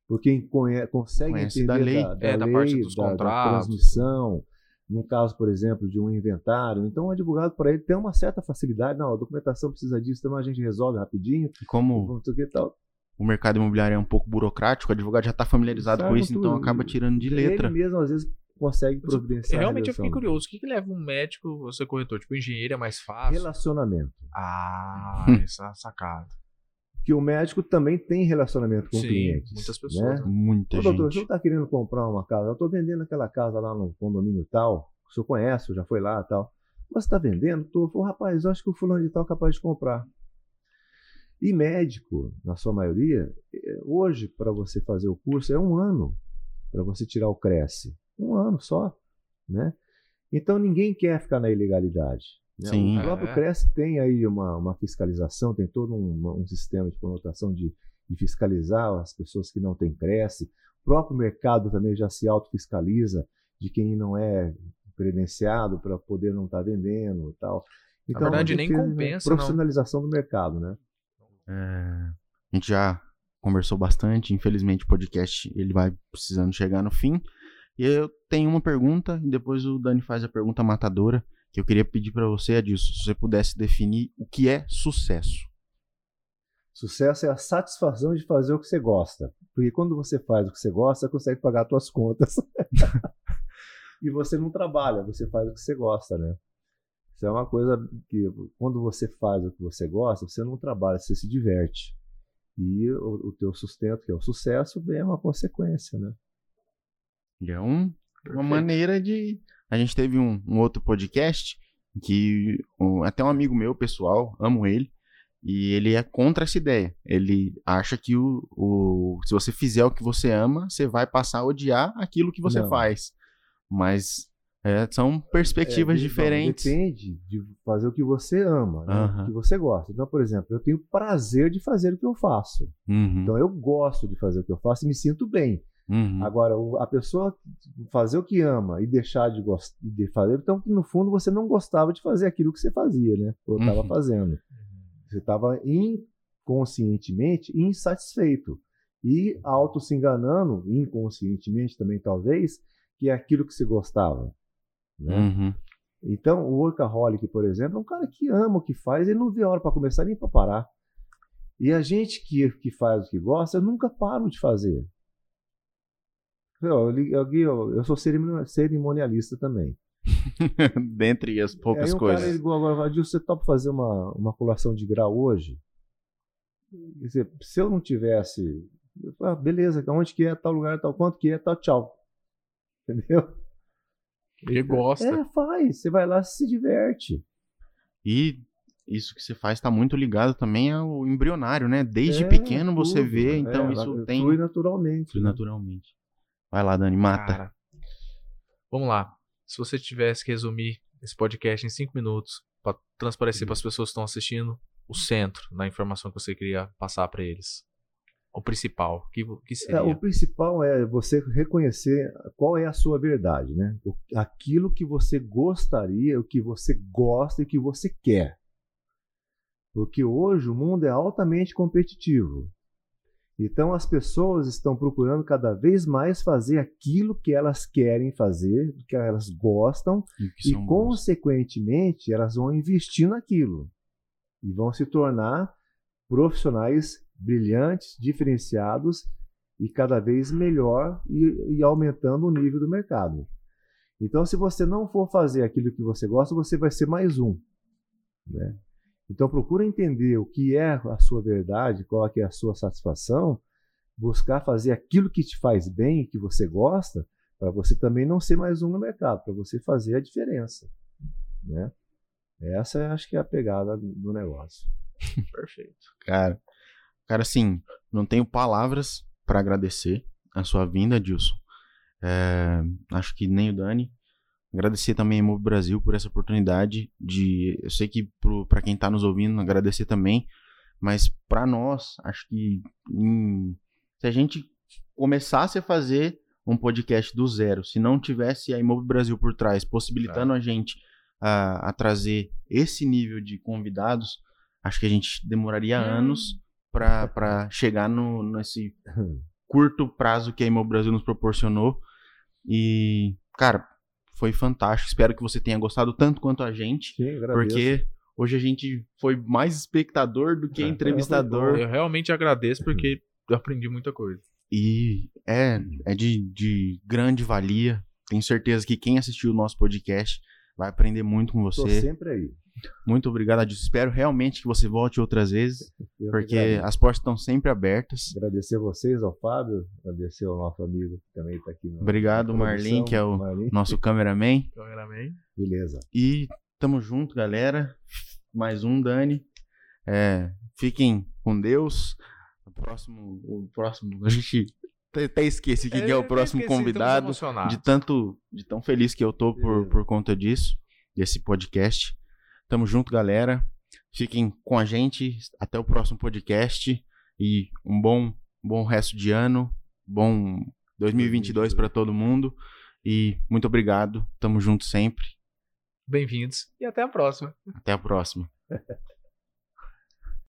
Porque quem consegue Conhece entender da lei, da, da, é, lei, da parte dos da, contratos. Da transmissão, no caso, por exemplo, de um inventário. Então, o advogado, para ele, tem uma certa facilidade. Não, a documentação precisa disso, então a gente resolve rapidinho. E como que, tal. o mercado imobiliário é um pouco burocrático, o advogado já está familiarizado Sabe com isso, então acaba tirando de letra. Ele mesmo, às vezes, consegue providenciar. Realmente eu fiquei curioso. O que, que leva um médico a ser corretor? Tipo, engenheiro é mais fácil? Relacionamento. Ah, essa sacada que o médico também tem relacionamento com Sim, clientes. Muitas pessoas. Né? Muita Ô, gente. Doutor, o senhor está querendo comprar uma casa? Eu estou vendendo aquela casa lá no condomínio tal. O senhor conhece, já foi lá tal. Mas está vendendo? Estou. Rapaz, eu acho que o fulano de tal é capaz de comprar. E médico, na sua maioria, é, hoje, para você fazer o curso, é um ano para você tirar o Cresce. Um ano só. Né? Então ninguém quer ficar na ilegalidade. Né? Sim, o próprio é. Cresce tem aí uma, uma fiscalização, tem todo um, um sistema de conotação de, de, fiscalizar as pessoas que não têm Cresce. O próprio mercado também já se autofiscaliza de quem não é credenciado para poder não estar tá vendendo e tal. Então, Na verdade, nem compensa. Profissionalização não. do mercado, né? É, a gente já conversou bastante. Infelizmente, o podcast ele vai precisando chegar no fim. E eu tenho uma pergunta e depois o Dani faz a pergunta matadora que eu queria pedir para você, Adilson, se você pudesse definir o que é sucesso. Sucesso é a satisfação de fazer o que você gosta. Porque quando você faz o que você gosta, você consegue pagar as suas contas. e você não trabalha, você faz o que você gosta, né? Isso é uma coisa que quando você faz o que você gosta, você não trabalha, você se diverte. E o, o teu sustento, que é o sucesso, é uma consequência, né? É um, uma maneira de a gente teve um, um outro podcast que um, até um amigo meu, pessoal, amo ele, e ele é contra essa ideia. Ele acha que o, o, se você fizer o que você ama, você vai passar a odiar aquilo que você Não. faz. Mas é, são perspectivas é, diferentes. Depende de fazer o que você ama, né? uhum. o que você gosta. Então, por exemplo, eu tenho prazer de fazer o que eu faço. Uhum. Então, eu gosto de fazer o que eu faço e me sinto bem. Uhum. Agora, a pessoa fazer o que ama e deixar de, de fazer, então, no fundo, você não gostava de fazer aquilo que você fazia, né? Ou estava uhum. fazendo. Você estava inconscientemente insatisfeito. E auto se enganando, inconscientemente também, talvez, que é aquilo que você gostava. Né? Uhum. Então, o workaholic, por exemplo, é um cara que ama o que faz, ele não vê a hora para começar nem para parar. E a gente que, que faz o que gosta, eu nunca paro de fazer. Eu, eu, eu, eu sou cerimonialista também. Dentre as poucas coisas. Cara, ele, agora, você topa fazer uma, uma colação de grau hoje? Quer dizer, se eu não tivesse. ah, beleza, onde que é, tal lugar, tal quanto que é, tal, tchau. Entendeu? Ele gosta. É, faz. Você vai lá se diverte. E isso que você faz está muito ligado também ao embrionário, né? Desde é, pequeno tudo, você vê, então é, isso tem. Flui naturalmente. Flui né? naturalmente. Vai lá, Dani, mata. Cara, vamos lá. Se você tivesse que resumir esse podcast em cinco minutos para transparecer para as pessoas que estão assistindo o centro da informação que você queria passar para eles. O principal, o que, que seria? É, o principal é você reconhecer qual é a sua verdade, né? Aquilo que você gostaria, o que você gosta e o que você quer. Porque hoje o mundo é altamente competitivo. Então as pessoas estão procurando cada vez mais fazer aquilo que elas querem fazer, que elas gostam, e, e consequentemente elas vão investir naquilo e vão se tornar profissionais brilhantes, diferenciados e cada vez melhor e, e aumentando o nível do mercado. Então, se você não for fazer aquilo que você gosta, você vai ser mais um. Né? Então procura entender o que é a sua verdade, qual é a sua satisfação, buscar fazer aquilo que te faz bem, que você gosta, para você também não ser mais um no mercado, para você fazer a diferença, né? Essa acho que é a pegada do negócio. Perfeito. Cara, cara, assim, não tenho palavras para agradecer a sua vinda, Dilson. É, acho que nem o Dani. Agradecer também a Move Brasil por essa oportunidade de, eu sei que para quem está nos ouvindo, agradecer também, mas para nós, acho que em, se a gente começasse a fazer um podcast do zero, se não tivesse a Imove Brasil por trás, possibilitando a gente a, a, trazer esse nível de convidados, acho que a gente demoraria hum. anos para chegar no, nesse curto prazo que a Imove Brasil nos proporcionou. E, cara, foi fantástico. Espero que você tenha gostado tanto quanto a gente. Sim, porque hoje a gente foi mais espectador do que é, entrevistador. Eu realmente agradeço porque eu aprendi muita coisa. E é, é de, de grande valia. Tenho certeza que quem assistiu o nosso podcast vai aprender muito com você. Tô sempre aí. Muito obrigado, Adilson. Espero realmente que você volte outras vezes, Eu porque as portas estão sempre abertas. Agradecer a vocês, ao Fábio, agradecer ao nosso amigo que também está aqui. No, obrigado, Marlin, que é o Marlin. nosso cameraman. cameraman. Beleza. E tamo junto, galera. Mais um, Dani. É, fiquem com Deus. O próximo, o próximo, a gente até esqueci quem é, é o próximo esqueci, convidado. De tanto, de tão feliz que eu tô por, por conta disso, desse podcast. Tamo junto, galera. Fiquem com a gente. Até o próximo podcast. E um bom, bom resto de ano. Bom 2022 para todo mundo. E muito obrigado. Tamo junto sempre. Bem-vindos e até a próxima. Até a próxima.